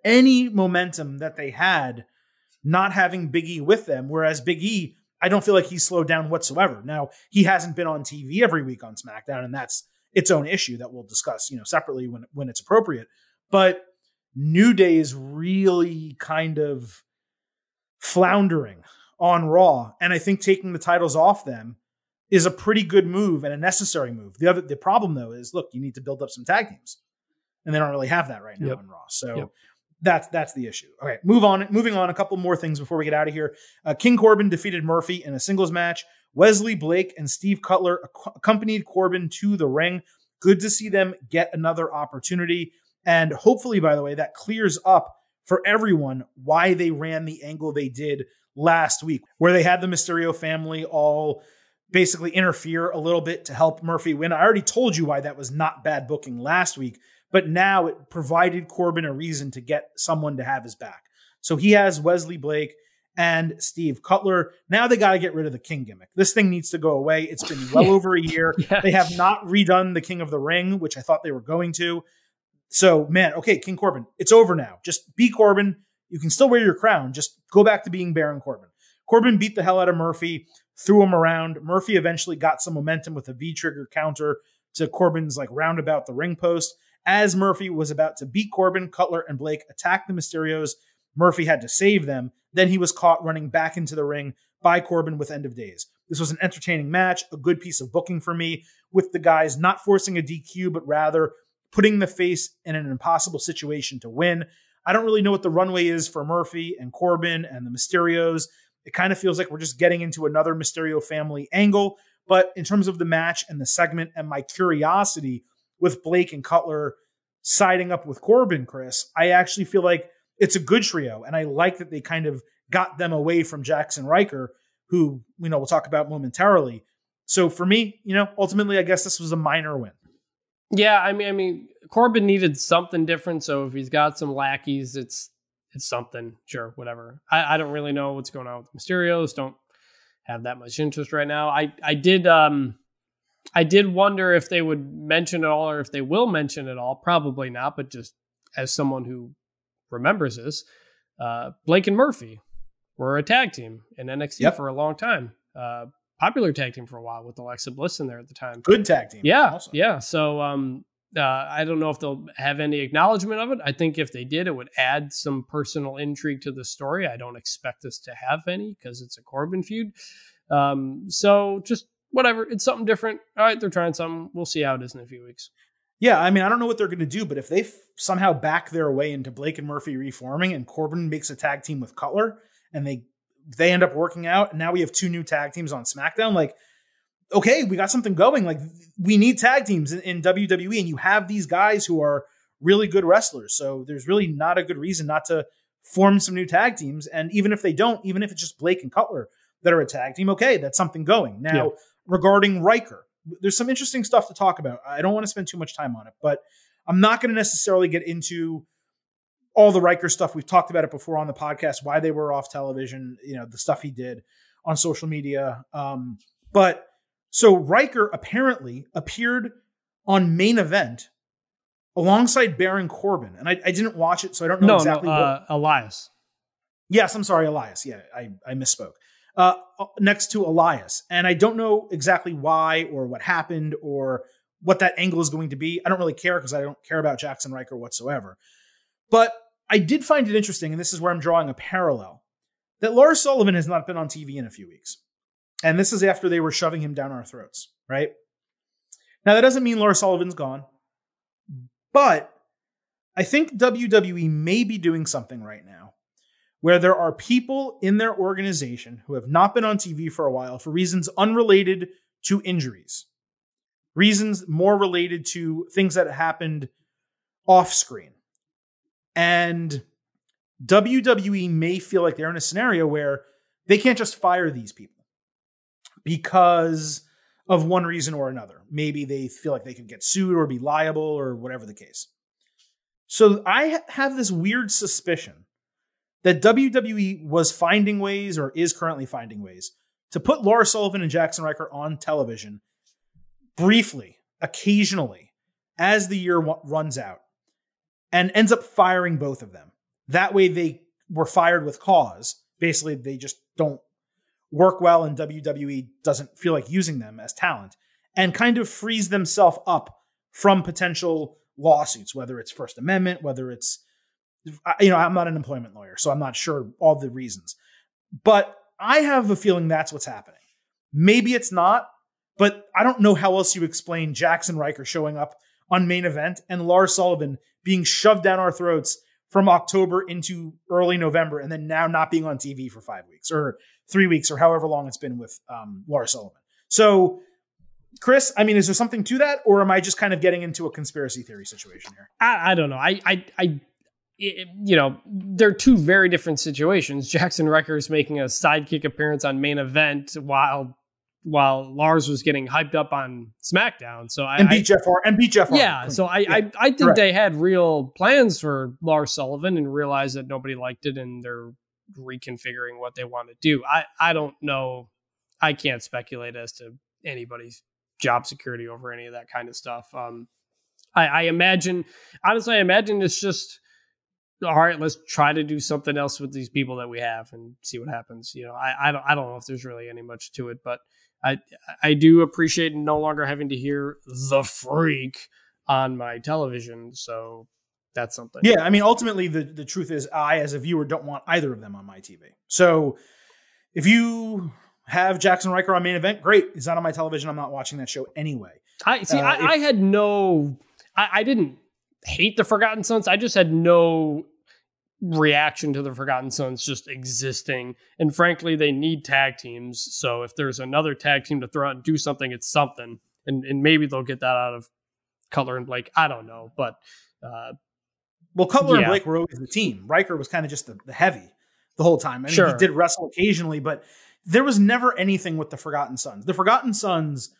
any momentum that they had not having Big E with them. Whereas Big E, I don't feel like he's slowed down whatsoever. Now, he hasn't been on TV every week on SmackDown, and that's its own issue that we'll discuss, you know, separately when when it's appropriate. But New Day is really kind of floundering on Raw, and I think taking the titles off them is a pretty good move and a necessary move. The other the problem though is look, you need to build up some tag teams. And they don't really have that right now yep. in Raw. So yep. that's that's the issue. Okay, move on. Moving on, a couple more things before we get out of here. Uh, King Corbin defeated Murphy in a singles match. Wesley Blake and Steve Cutler accompanied Corbin to the ring. Good to see them get another opportunity. And hopefully, by the way, that clears up for everyone why they ran the angle they did last week, where they had the Mysterio family all basically interfere a little bit to help Murphy win. I already told you why that was not bad booking last week, but now it provided Corbin a reason to get someone to have his back. So he has Wesley Blake and Steve Cutler. Now they got to get rid of the King gimmick. This thing needs to go away. It's been well over a year. yeah. They have not redone the King of the Ring, which I thought they were going to. So, man, okay, King Corbin, it's over now. Just be Corbin. You can still wear your crown. Just go back to being Baron Corbin. Corbin beat the hell out of Murphy threw him around. Murphy eventually got some momentum with a V trigger counter to Corbin's like roundabout the ring post. As Murphy was about to beat Corbin, Cutler and Blake attacked the Mysterios. Murphy had to save them. Then he was caught running back into the ring by Corbin with End of Days. This was an entertaining match, a good piece of booking for me, with the guys not forcing a DQ, but rather putting the face in an impossible situation to win. I don't really know what the runway is for Murphy and Corbin and the Mysterios It kind of feels like we're just getting into another Mysterio family angle. But in terms of the match and the segment and my curiosity with Blake and Cutler siding up with Corbin, Chris, I actually feel like it's a good trio. And I like that they kind of got them away from Jaxson Ryker, who, you know, we'll talk about momentarily. So for me, you know, ultimately, I guess this was a minor win. Yeah, I mean, I mean, Corbin needed something different. So if he's got some lackeys, it's it's something. Sure, whatever. I, I don't really know what's going on with Mysterios. Don't have that much interest right now. I I did um I did wonder if they would mention it all or if they will mention it all. Probably not, but just as someone who remembers this, uh, Blake and Murphy were a tag team in NXT yep. for a long time. Uh, popular tag team for a while with Alexa Bliss in there at the time. Good tag team. Yeah, also. yeah. So um, uh, I don't know if they'll have any acknowledgement of it. I think if they did, it would add some personal intrigue to the story. I don't expect this to have any because it's a Corbin feud. Um, so just whatever. It's something different. All right, they're trying something. We'll see how it is in a few weeks. Yeah, I mean, I don't know what they're going to do, but if they f- somehow back their way into Blake and Murphy reforming, and Corbin makes a tag team with Cutler, and they they end up working out, and now we have two new tag teams on SmackDown, like okay, we got something going. Like we need tag teams in, in, WWE, and you have these guys who are really good wrestlers. So there's really not a good reason not to form some new tag teams. And even if they don't, even if it's just Blake and Cutler that are a tag team, okay, that's something going. Now, yeah. regarding Ryker, there's some interesting stuff to talk about. I don't want to spend too much time on it, but I'm not going to necessarily get into all the Ryker stuff. We've talked about it before on the podcast, why they were off television, you know, the stuff he did on social media. Um, but so Ryker apparently appeared on main event alongside Baron Corbin, and I, I didn't watch it, so I don't know no, exactly. No, uh, what... Elias. Yes, I'm sorry, Elias. Yeah, I, I misspoke. Uh, next to Elias, and I don't know exactly why or what happened or what that angle is going to be. I don't really care because I don't care about Jaxson Ryker whatsoever. But I did find it interesting, and this is where I'm drawing a parallel, that Lars Sullivan has not been on TV in a few weeks. And this is after they were shoving him down our throats, right? Now, that doesn't mean Lars Sullivan's gone, but I think WWE may be doing something right now where there are people in their organization who have not been on TV for a while for reasons unrelated to injuries, reasons more related to things that happened off screen. And WWE may feel like they're in a scenario where they can't just fire these people because of one reason or another. Maybe they feel like they could get sued or be liable or whatever the case. So I have this weird suspicion that WWE was finding ways or is currently finding ways to put Lars Sullivan and Jaxson Ryker on television briefly, occasionally, as the year w- runs out, and ends up firing both of them. That way they were fired with cause. Basically, they just don't work well and WWE doesn't feel like using them as talent and kind of frees themselves up from potential lawsuits, whether it's First Amendment, whether it's, you know, I'm not an employment lawyer, so I'm not sure all the reasons. But I have a feeling that's what's happening. Maybe it's not, but I don't know how else you explain Jaxson Ryker showing up on main event and Lars Sullivan being shoved down our throats from October into early November and then now not being on TV for five weeks or three weeks or however long it's been with um, Lars Sullivan. So, Chris, I mean, is there something to that, or am I just kind of getting into a conspiracy theory situation here? I, I don't know. I, I, I it, you know, they're two very different situations. Jaxson Ryker is making a sidekick appearance on main event while while Lars was getting hyped up on SmackDown. So I and beat I, Jeff Ar- and beat Jeff. Yeah. So I, yeah. I I think they had real plans for Lars Sullivan and realized that nobody liked it, and they're reconfiguring what they want to do. I I don't know. I can't speculate as to anybody's job security over any of that kind of stuff. Um, I, I imagine, honestly, I imagine it's just all right. Let's try to do something else with these people that we have and see what happens. You know, I I don't I don't know if there's really any much to it, but I I do appreciate no longer having to hear the freak on my television. So that's something. Yeah, I mean, ultimately, the the truth is, I as a viewer don't want either of them on my TV. So if you have Jaxson Ryker on main event, great. He's not on my television. I'm not watching that show anyway. I see. Uh, I, if, I, had no. I, I didn't hate the Forgotten Sons. I just had no reaction to the Forgotten Sons just existing. And frankly, they need tag teams. So if there's another tag team to throw out and do something, it's something. And and maybe they'll get that out of Cutler and Blake. I don't know, but uh, Well, Cutler and Blake were always the team. Ryker was kind of just the, the heavy the whole time. I mean, Sure. he did wrestle occasionally, but there was never anything with the Forgotten Sons. The Forgotten Sons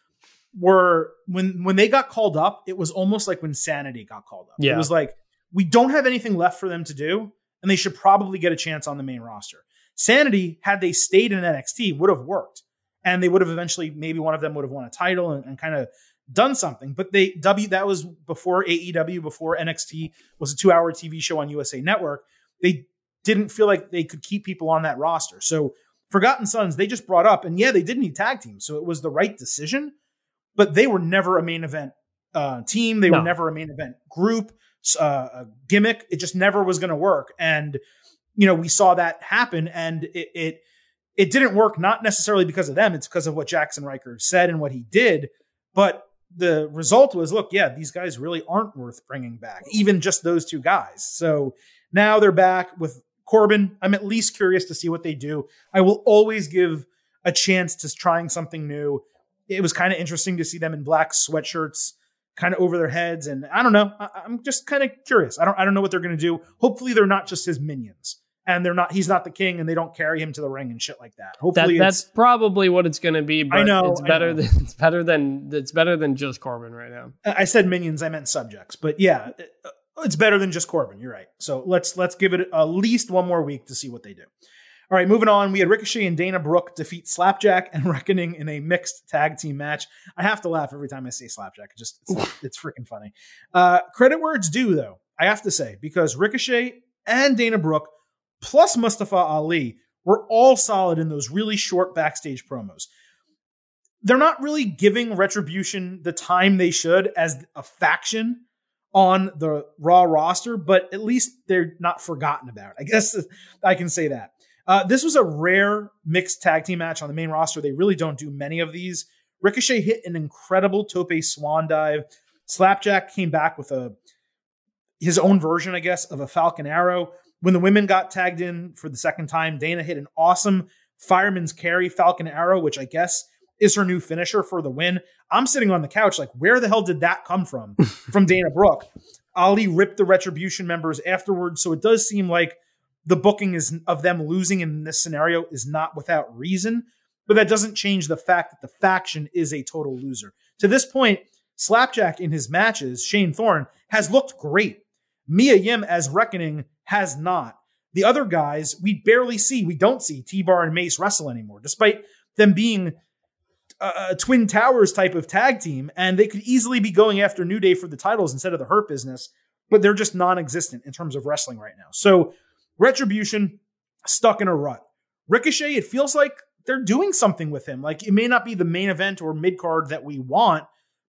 were when when they got called up, it was almost like when Sanity got called up. Yeah. It was like we don't have anything left for them to do, and they should probably get a chance on the main roster. Sanity, had they stayed in NXT, would have worked, and they would have eventually maybe one of them would have won a title and, and kind of done something. But they W that was before AEW, before NXT was a two hour TV show on USA Network. They didn't feel like they could keep people on that roster. So Forgotten Sons, they just brought up, and yeah, they did need tag teams, so it was the right decision. But they were never a main event uh, team. They No. were never a main event group, uh, a gimmick. It just never was going to work. And you know, we saw that happen, and it, it it didn't work. Not necessarily because of them; it's because of what Jaxson Ryker said and what he did. But the result was, look, yeah, these guys really aren't worth bringing back, even just those two guys. So now they're back with Corbin. I'm at least curious to see what they do. I will always give a chance to trying something new. It was kind of interesting to see them in black sweatshirts, kind of over their heads, and I don't know. I, I'm just kind of curious. I don't. I don't know what they're going to do. Hopefully, they're not just his minions, and they're not. He's not the king, and they don't carry him to the ring and shit like that. that Hopefully, that's probably what it's going to be. But know, it's I better know. than it's better than it's better than just Corbin right now. I said minions. I meant subjects, but yeah, it's better than just Corbin. You're right. So let's let's give it at least one more week to see what they do. All right, moving on. We had Ricochet and Dana Brooke defeat Slapjack and Reckoning in a mixed tag team match. I have to laugh every time I say Slapjack. It just it's, it's freaking funny. Uh, credit where it's due, though. I have to say because Ricochet and Dana Brooke plus Mustafa Ali were all solid in those really short backstage promos. They're not really giving Retribution the time they should as a faction on the Raw roster, but at least they're not forgotten about. I guess I can say that. Uh, this was a rare mixed tag team match on the main roster. They really don't do many of these. Ricochet hit an incredible tope swan dive. Slapjack came back with a his own version, I guess, of a Falcon Arrow. When the women got tagged in for the second time, Dana hit an awesome fireman's carry Falcon Arrow, which I guess is her new finisher for the win. I'm sitting on the couch like, where the hell did that come from? from Dana Brooke. Ali ripped the Retribution members afterwards, so it does seem like the booking is of them losing in this scenario is not without reason, but that doesn't change the fact that the faction is a total loser. To this point, Slapjack in his matches, Shane Thorne, has looked great. Mia Yim as Reckoning has not. The other guys, we barely see, we don't see T Bar and Mace wrestle anymore, despite them being a, a Twin Towers type of tag team, and they could easily be going after New Day for the titles instead of the Hurt business, but they're just non existent in terms of wrestling right now. So, Retribution stuck in a rut. Ricochet, it feels like they're doing something with him. Like it may not be the main event or mid card that we want,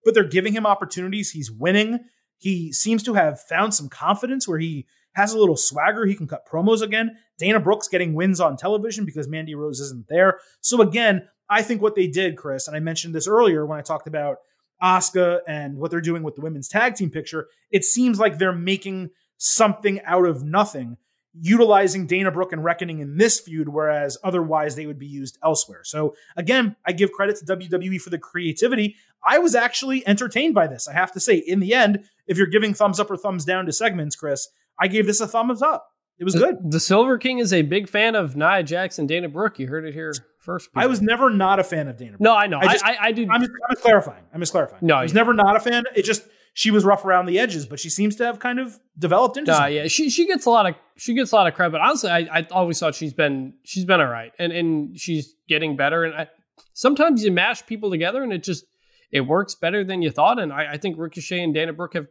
but they're giving him opportunities. He's winning. He seems to have found some confidence where he has a little swagger. He can cut promos again. Dana Brooke's getting wins on television because Mandy Rose isn't there. So again, I think what they did, Chris, and I mentioned this earlier when I talked about Asuka and what they're doing with the women's tag team picture, it seems like they're making something out of nothing, utilizing Dana Brooke and Reckoning in this feud, whereas otherwise they would be used elsewhere. So again, I give credit to WWE for the creativity. I was actually entertained by this. I have to say, in the end, if you're giving thumbs up or thumbs down to segments, Chris, I gave this a thumbs up. It was good. The Silver King is a big fan of Nia Jax and Dana Brooke. You heard it here first. I was never not a fan of Dana Brooke. no, I know. I I, just- I, I do. I'm just, I'm just clarifying. I'm just clarifying. No, I was yeah. never not a fan. It just she was rough around the edges, but she seems to have kind of developed into. Something. yeah, she she gets a lot of she gets a lot of credit, but honestly, I, I always thought she's been she's been all right, and and she's getting better. And I, sometimes you mash people together, and it just it works better than you thought. And I, I think Ricochet and Dana Brooke have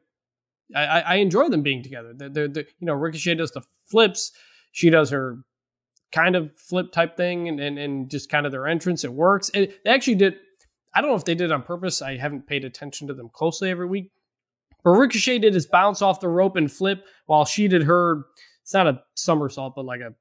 I, I enjoy them being together. They're, they're, they're- you know Ricochet does the flips, she does her kind of flip type thing, and and, and just kind of their entrance. It works. And they actually did. I don't know if they did it on purpose. I haven't paid attention to them closely every week. But Ricochet did his bounce off the rope and flip while she did her, it's not a somersault, but like a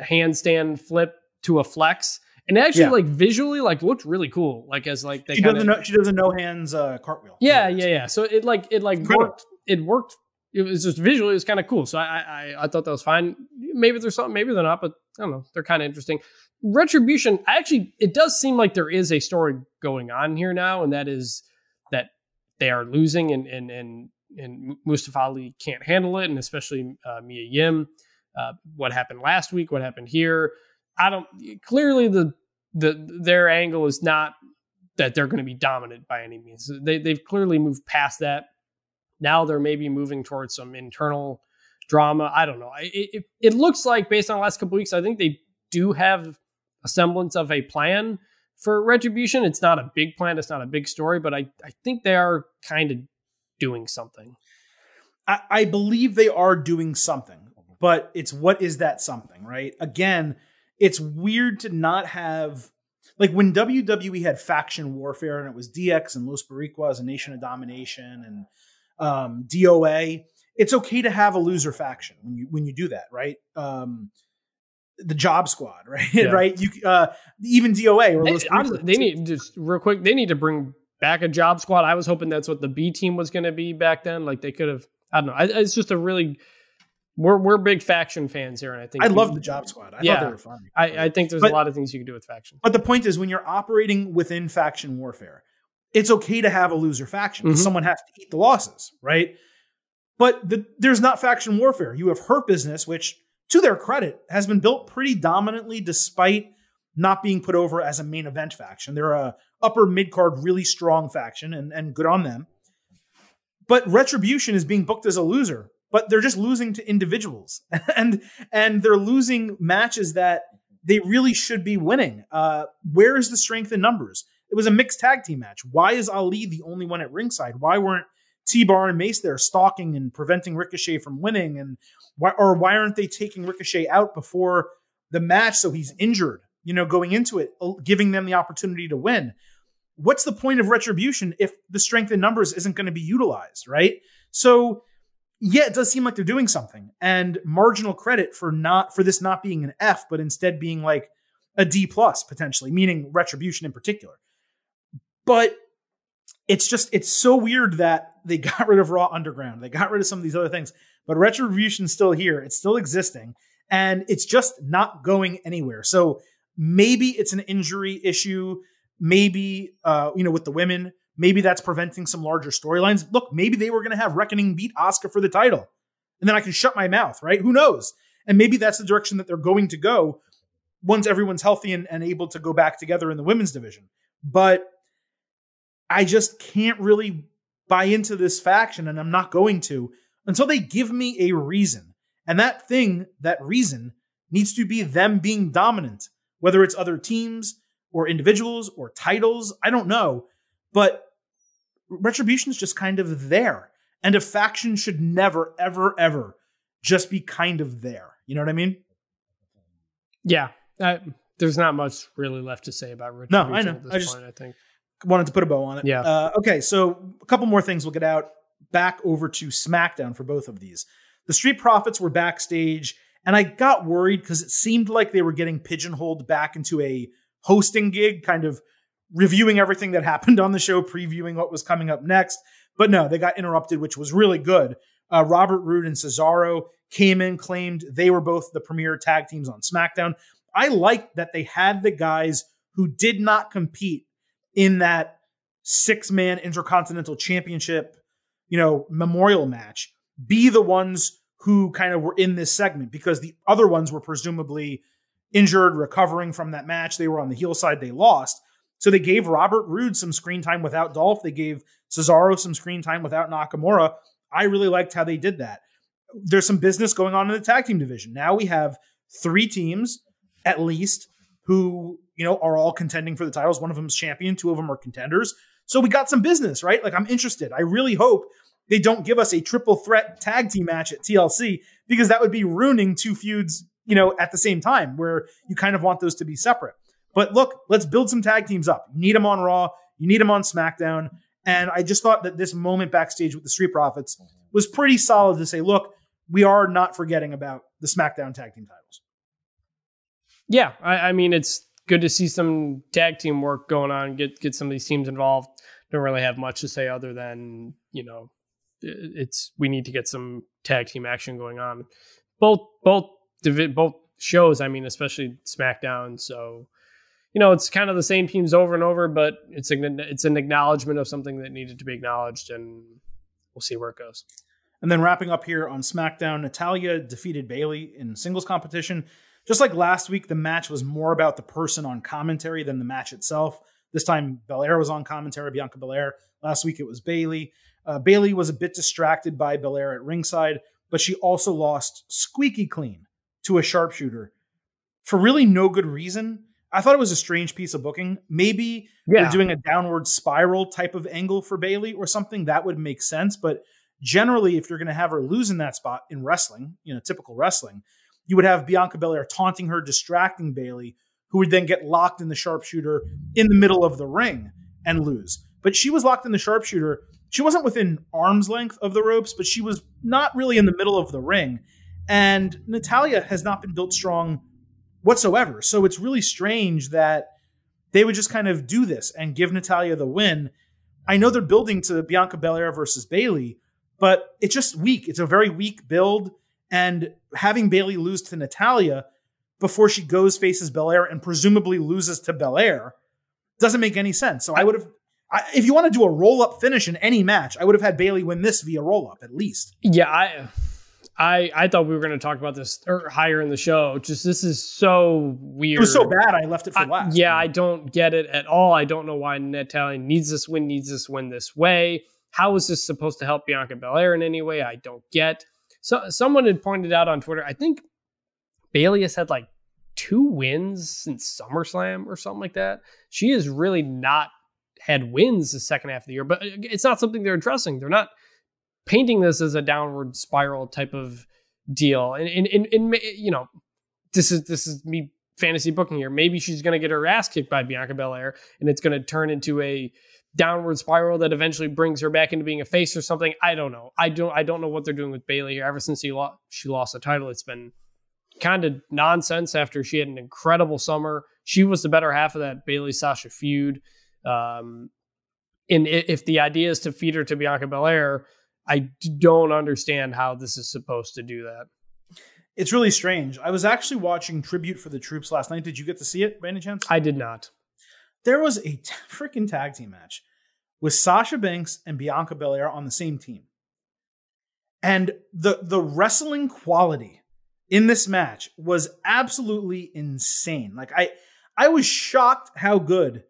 handstand flip to a flex. And it actually Yeah. like visually like looked really cool. Like as like they she kind doesn't know. She does a no hands uh, cartwheel. Yeah, yeah, yeah. So it like it like Incredible. worked it worked it was just visually it was kind of cool. So I, I I thought that was fine. Maybe there's something, maybe they're not, but I don't know. They're kind of interesting. Retribution, actually, it does seem like there is a story going on here now, and that is that they are losing, and and and and Mustafa Ali can't handle it, and especially uh, Mia Yim. Uh, what happened last week? What happened here? I don't. Clearly, the the their angle is not that they're going to be dominant by any means. They they've clearly moved past that. Now they're maybe moving towards some internal drama. I don't know. It, it, it looks like based on the last couple weeks, I think they do have a semblance of a plan for retribution. It's not a big plan. It's not a big story, but I, I think they are kind of doing something. I, I believe they are doing something, but it's what is that something, right? Again, it's weird to not have like when WWE had faction warfare and it was DX and Los Boricuas and Nation of Domination and um, DOA. It's okay to have a loser faction when you when you do that, right? Um, the Job Squad, right? Yeah. right? You uh, even DOA or They, they need just real quick. They need to bring back a job squad. I was hoping that's what the B team was going to be back then. Like they could have. I don't know. I, it's just a really. We're we're big faction fans here, and I think I love the Job Squad. I Yeah. thought they were fun. I, I think there's But- a lot of things you can do with factions. But the point is, when you're operating within faction warfare, it's okay to have a loser faction. Mhm. Someone has to eat the losses, right? But the, there's not faction warfare. You have Hurt Business, which, to their credit, has been built pretty dominantly despite not being put over as a main event faction. They're a upper mid card, really strong faction, and, and good on them. But Retribution is being booked as a loser, but they're just losing to individuals, and and they're losing matches that they really should be winning. Uh, where is the strength in numbers? It was a mixed tag team match. Why is Ali the only one at ringside? Why weren't T Bar and Mace there stalking and preventing Ricochet from winning? And why or why aren't they taking Ricochet out before the match so he's injured? You know, going into it, uh, giving them the opportunity to win. What's the point of retribution if the strength in numbers isn't going to be utilized, right? So yeah, it does seem like they're doing something. And marginal credit for not for this not being an F, but instead being like a D plus potentially, meaning retribution in particular. But it's just it's so weird that they got rid of Raw Underground. They got rid of some of these other things, but retribution's still here. It's still existing, and it's just not going anywhere. So maybe it's an injury issue. Maybe uh, you know with the women, maybe that's preventing some larger storylines. Look, maybe they were going to have Reckoning beat Asuka for the title, and then I can shut my mouth, right? Who knows? And maybe that's the direction that they're going to go once everyone's healthy and, and able to go back together in the women's division. But I just can't really buy into this faction, and I'm not going to until they give me a reason. And that thing, that reason, needs to be them being dominant, whether it's other teams or individuals or titles. I don't know. But Retribution's just kind of there. And a faction should never, ever, ever just be kind of there. You know what I mean? Yeah, uh, there's not much really left to say about No, retribution I know. At this I just- point, I think. Wanted to put a bow on it. Yeah. Uh, okay, so a couple more things we'll get out. Back over to SmackDown for both of these. The Street Profits were backstage, and I got worried because it seemed like they were getting pigeonholed back into a hosting gig, kind of reviewing everything that happened on the show, previewing what was coming up next. But no, they got interrupted, which was really good. Uh, Robert Roode and Cesaro came in, claimed they were both the premier tag teams on SmackDown. I liked that they had the guys who did not compete in that six man intercontinental championship, you know, memorial match be the ones who kind of were in this segment because the other ones were presumably injured, recovering from that match. They were on the heel side, they lost. So they gave Robert Roode some screen time without Dolph. They gave Cesaro some screen time without Nakamura. I really liked how they did that. There's some business going on in the tag team division. Now we have three teams at least who you know are all contending for the titles. One of them is champion, two of them are contenders. So we got some business, right? Like I'm interested. I really hope they don't give us a triple threat tag team match at TLC because that would be ruining two feuds, you know, at the same time where you kind of want those to be separate. But look, let's build some tag teams up. You need them on Raw, you need them on SmackDown. And I just thought that this moment backstage with the Street Profits was pretty solid to say, look, we are not forgetting about the SmackDown tag team titles. Yeah, I, I mean it's good to see some tag team work going on. Get get some of these teams involved. Don't really have much to say other than you know it's we need to get some tag team action going on. Both both both shows. I mean, especially SmackDown. So you know, it's kind of the same teams over and over, but it's an, it's an acknowledgement of something that needed to be acknowledged, and we'll see where it goes. And then wrapping up here on SmackDown, Natalya defeated Bayley in singles competition. Just like last week, the match was more about the person on commentary than the match itself. This time, Belair was on commentary, Bianca Belair. Last week, it was Bayley. Uh, Bayley was a bit distracted by Belair at ringside, but she also lost squeaky clean to a sharpshooter for really no good reason. I thought it was a strange piece of booking. Maybe yeah. they're doing a downward spiral type of angle for Bayley or something that would make sense. But generally, if you're going to have her lose in that spot in wrestling, you know, typical wrestling, you would have Bianca Belair taunting her, distracting Bayley, who would then get locked in the sharpshooter in the middle of the ring and lose. But she was locked in the sharpshooter. She wasn't within arm's length of the ropes, but she was not really in the middle of the ring. And Natalya has not been built strong whatsoever. So it's really strange that they would just kind of do this and give Natalya the win. I know they're building to Bianca Belair versus Bayley, but it's just weak. It's a very weak build. And having Bayley lose to Natalya before she goes faces Belair and presumably loses to Belair doesn't make any sense. So I would have, if you want to do a roll up finish in any match, I would have had Bayley win this via roll up at least. Yeah, I I I thought we were going to talk about this or higher in the show. Just this is so weird. It was so bad. I left it for last. I, yeah, I don't get it at all. I don't know why Natalya needs this win. Needs this win this way. How is this supposed to help Bianca Belair in any way? I don't get. So someone had pointed out on Twitter. I think Bayley has had like two wins since SummerSlam or something like that. She has really not had wins the second half of the year, but uh, it's not something they're addressing. They're not painting this as a downward spiral type of deal. And and, and, and you know, this is this is me fantasy booking here. Maybe she's going to get her ass kicked by Bianca Belair, and it's going to turn into a downward spiral that eventually brings her back into being a face or something. I don't know. I don't. I don't know what they're doing with Bayley here. Ever since he lost, she lost the title, it's been kind of nonsense. After she had an incredible summer, she was the better half of that Bayley Sasha feud. Um, and if the idea is to feed her to Bianca Belair, I don't understand how this is supposed to do that. It's really strange. I was actually watching Tribute for the Troops last night. Did you get to see it by any chance? I did not. There was a t- freaking tag team match with Sasha Banks and Bianca Belair on the same team. And the the wrestling quality in this match was absolutely insane. Like I I was shocked how good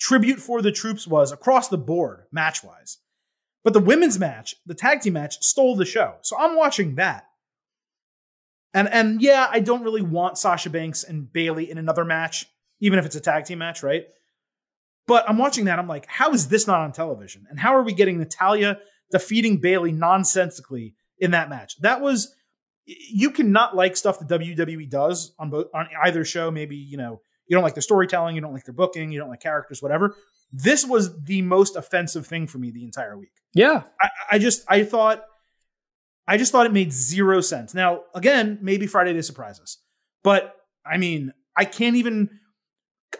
Tribute for the Troops was across the board match-wise. But the women's match, the tag team match, stole the show. So I'm watching that. And and yeah, I don't really want Sasha Banks and Bayley in another match, even if it's a tag team match, right? But I'm watching that. I'm like, how is this not on television? And how are we getting Natalya defeating Bayley nonsensically in that match? That was you cannot like stuff that WWE does on both on either show. Maybe you know you don't like their storytelling, you don't like their booking, you don't like characters, whatever. This was the most offensive thing for me the entire week. Yeah. I, I just I thought I just thought it made zero sense. Now, again, maybe Friday they surprise us. But I mean, I can't even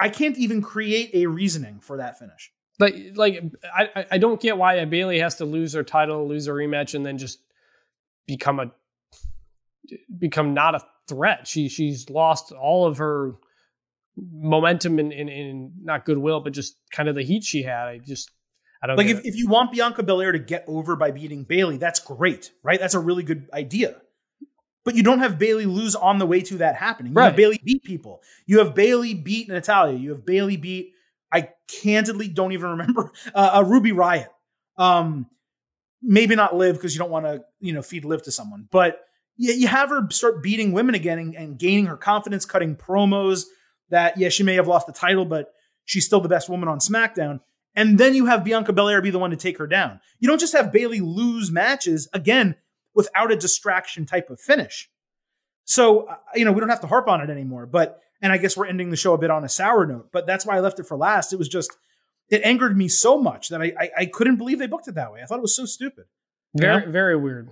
I can't even create a reasoning for that finish. Like like I I don't get why Bayley has to lose her title, lose a rematch, and then just become a become not a threat. She she's lost all of her momentum and, and, and not goodwill, but just kind of the heat she had. I just I don't like if, if you want Bianca Belair to get over by beating Bayley, that's great, right? That's a really good idea. But you don't have Bayley lose on the way to that happening. You right. have Bayley beat people. You have Bayley beat Natalya. You have Bayley beat. I candidly don't even remember uh, a Ruby Riott. Um, maybe not Liv because you don't want to you know feed Liv to someone, but you, you have her start beating women again and, and gaining her confidence, cutting promos that, yeah, she may have lost the title, but she's still the best woman on SmackDown. And then you have Bianca Belair be the one to take her down. You don't just have Bayley lose matches again without a distraction type of finish. So, uh, you know, we don't have to harp on it anymore. But, and I guess we're ending the show a bit on a sour note, but that's why I left it for last. It was just, it angered me so much that I, I, I couldn't believe they booked it that way. I thought it was so stupid. Very, very weird.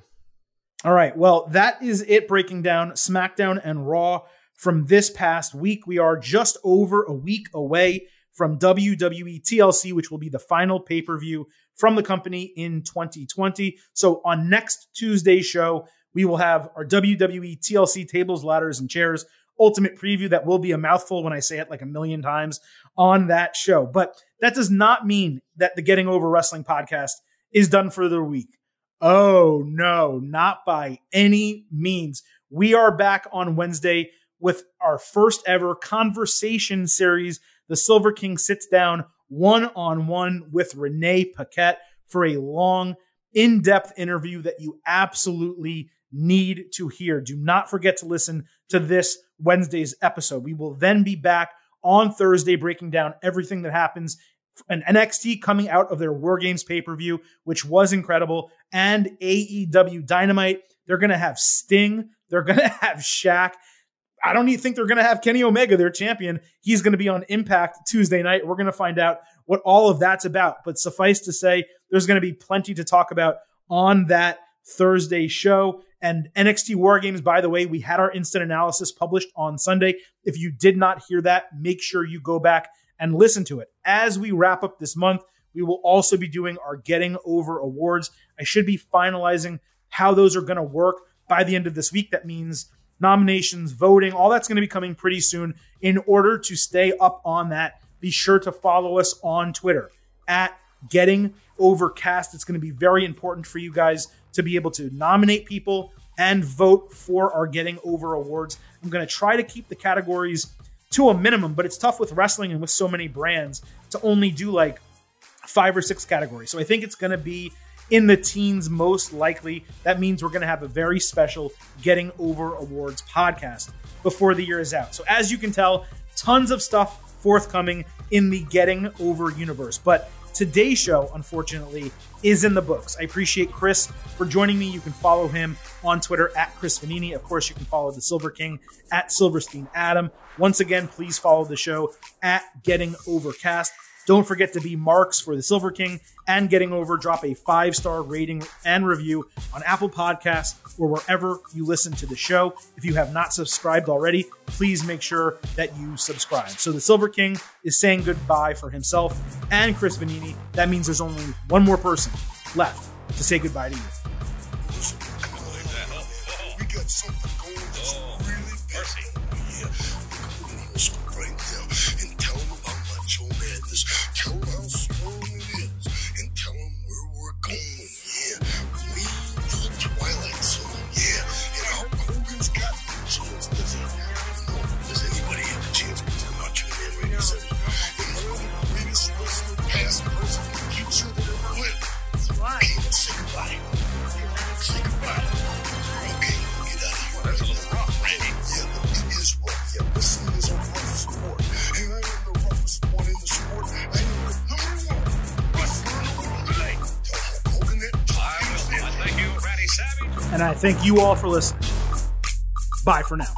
All right. Well, that is it breaking down SmackDown and Raw from this past week. We are just over a week away from WWE TLC, which will be the final pay per view from the company in 2020. So on next Tuesday's show, we will have our WWE TLC tables, ladders, and chairs ultimate preview that will be a mouthful when I say it like a million times on that show. But that does not mean that the Getting Over Wrestling podcast is done for the week. Oh, no, not by any means. We are back on Wednesday with our first ever conversation series. The Silver King sits down one on one with Renee Paquette for a long, in depth interview that you absolutely need to hear. Do not forget to listen to this Wednesday's episode. We will then be back on Thursday breaking down everything that happens an NXT coming out of their War Games pay per view, which was incredible, and AEW Dynamite. They're going to have Sting. They're going to have Shaq. I don't even think they're going to have Kenny Omega, their champion. He's going to be on Impact Tuesday night. We're going to find out what all of that's about. But suffice to say, there's going to be plenty to talk about on that Thursday show. And NXT War Games, by the way, we had our instant analysis published on Sunday. If you did not hear that, make sure you go back and listen to it. As we wrap up this month, we will also be doing our Getting Over Awards. I should be finalizing how those are going to work by the end of this week. That means nominations, voting, all that's going to be coming pretty soon. In order to stay up on that, be sure to follow us on Twitter at Getting Overcast. It's going to be very important for you guys to be able to nominate people and vote for our Getting Over awards. I'm going to try to keep the categories to a minimum, but it's tough with wrestling and with so many brands to only do like five or six categories. So I think it's going to be in the teens most likely. That means we're going to have a very special Getting Over Awards podcast before the year is out. So as you can tell, tons of stuff forthcoming in the Getting Over universe. But today's show, unfortunately, is in the books. I appreciate Chris for joining me. You can follow him on Twitter at Chris Vannini. Of course, you can follow the Silver King at Silverstein Adam. Once again, please follow the show at Getting Overcast. Don't forget to be marks for the Silver King and Getting Over. Drop a five star rating and review on Apple Podcasts or wherever you listen to the show. If you have not subscribed already, please make sure that you subscribe. So the Silver King is saying goodbye for himself and Chris Vannini. That means there's only one more person left to say goodbye to you. And I thank you all for listening. Bye for now.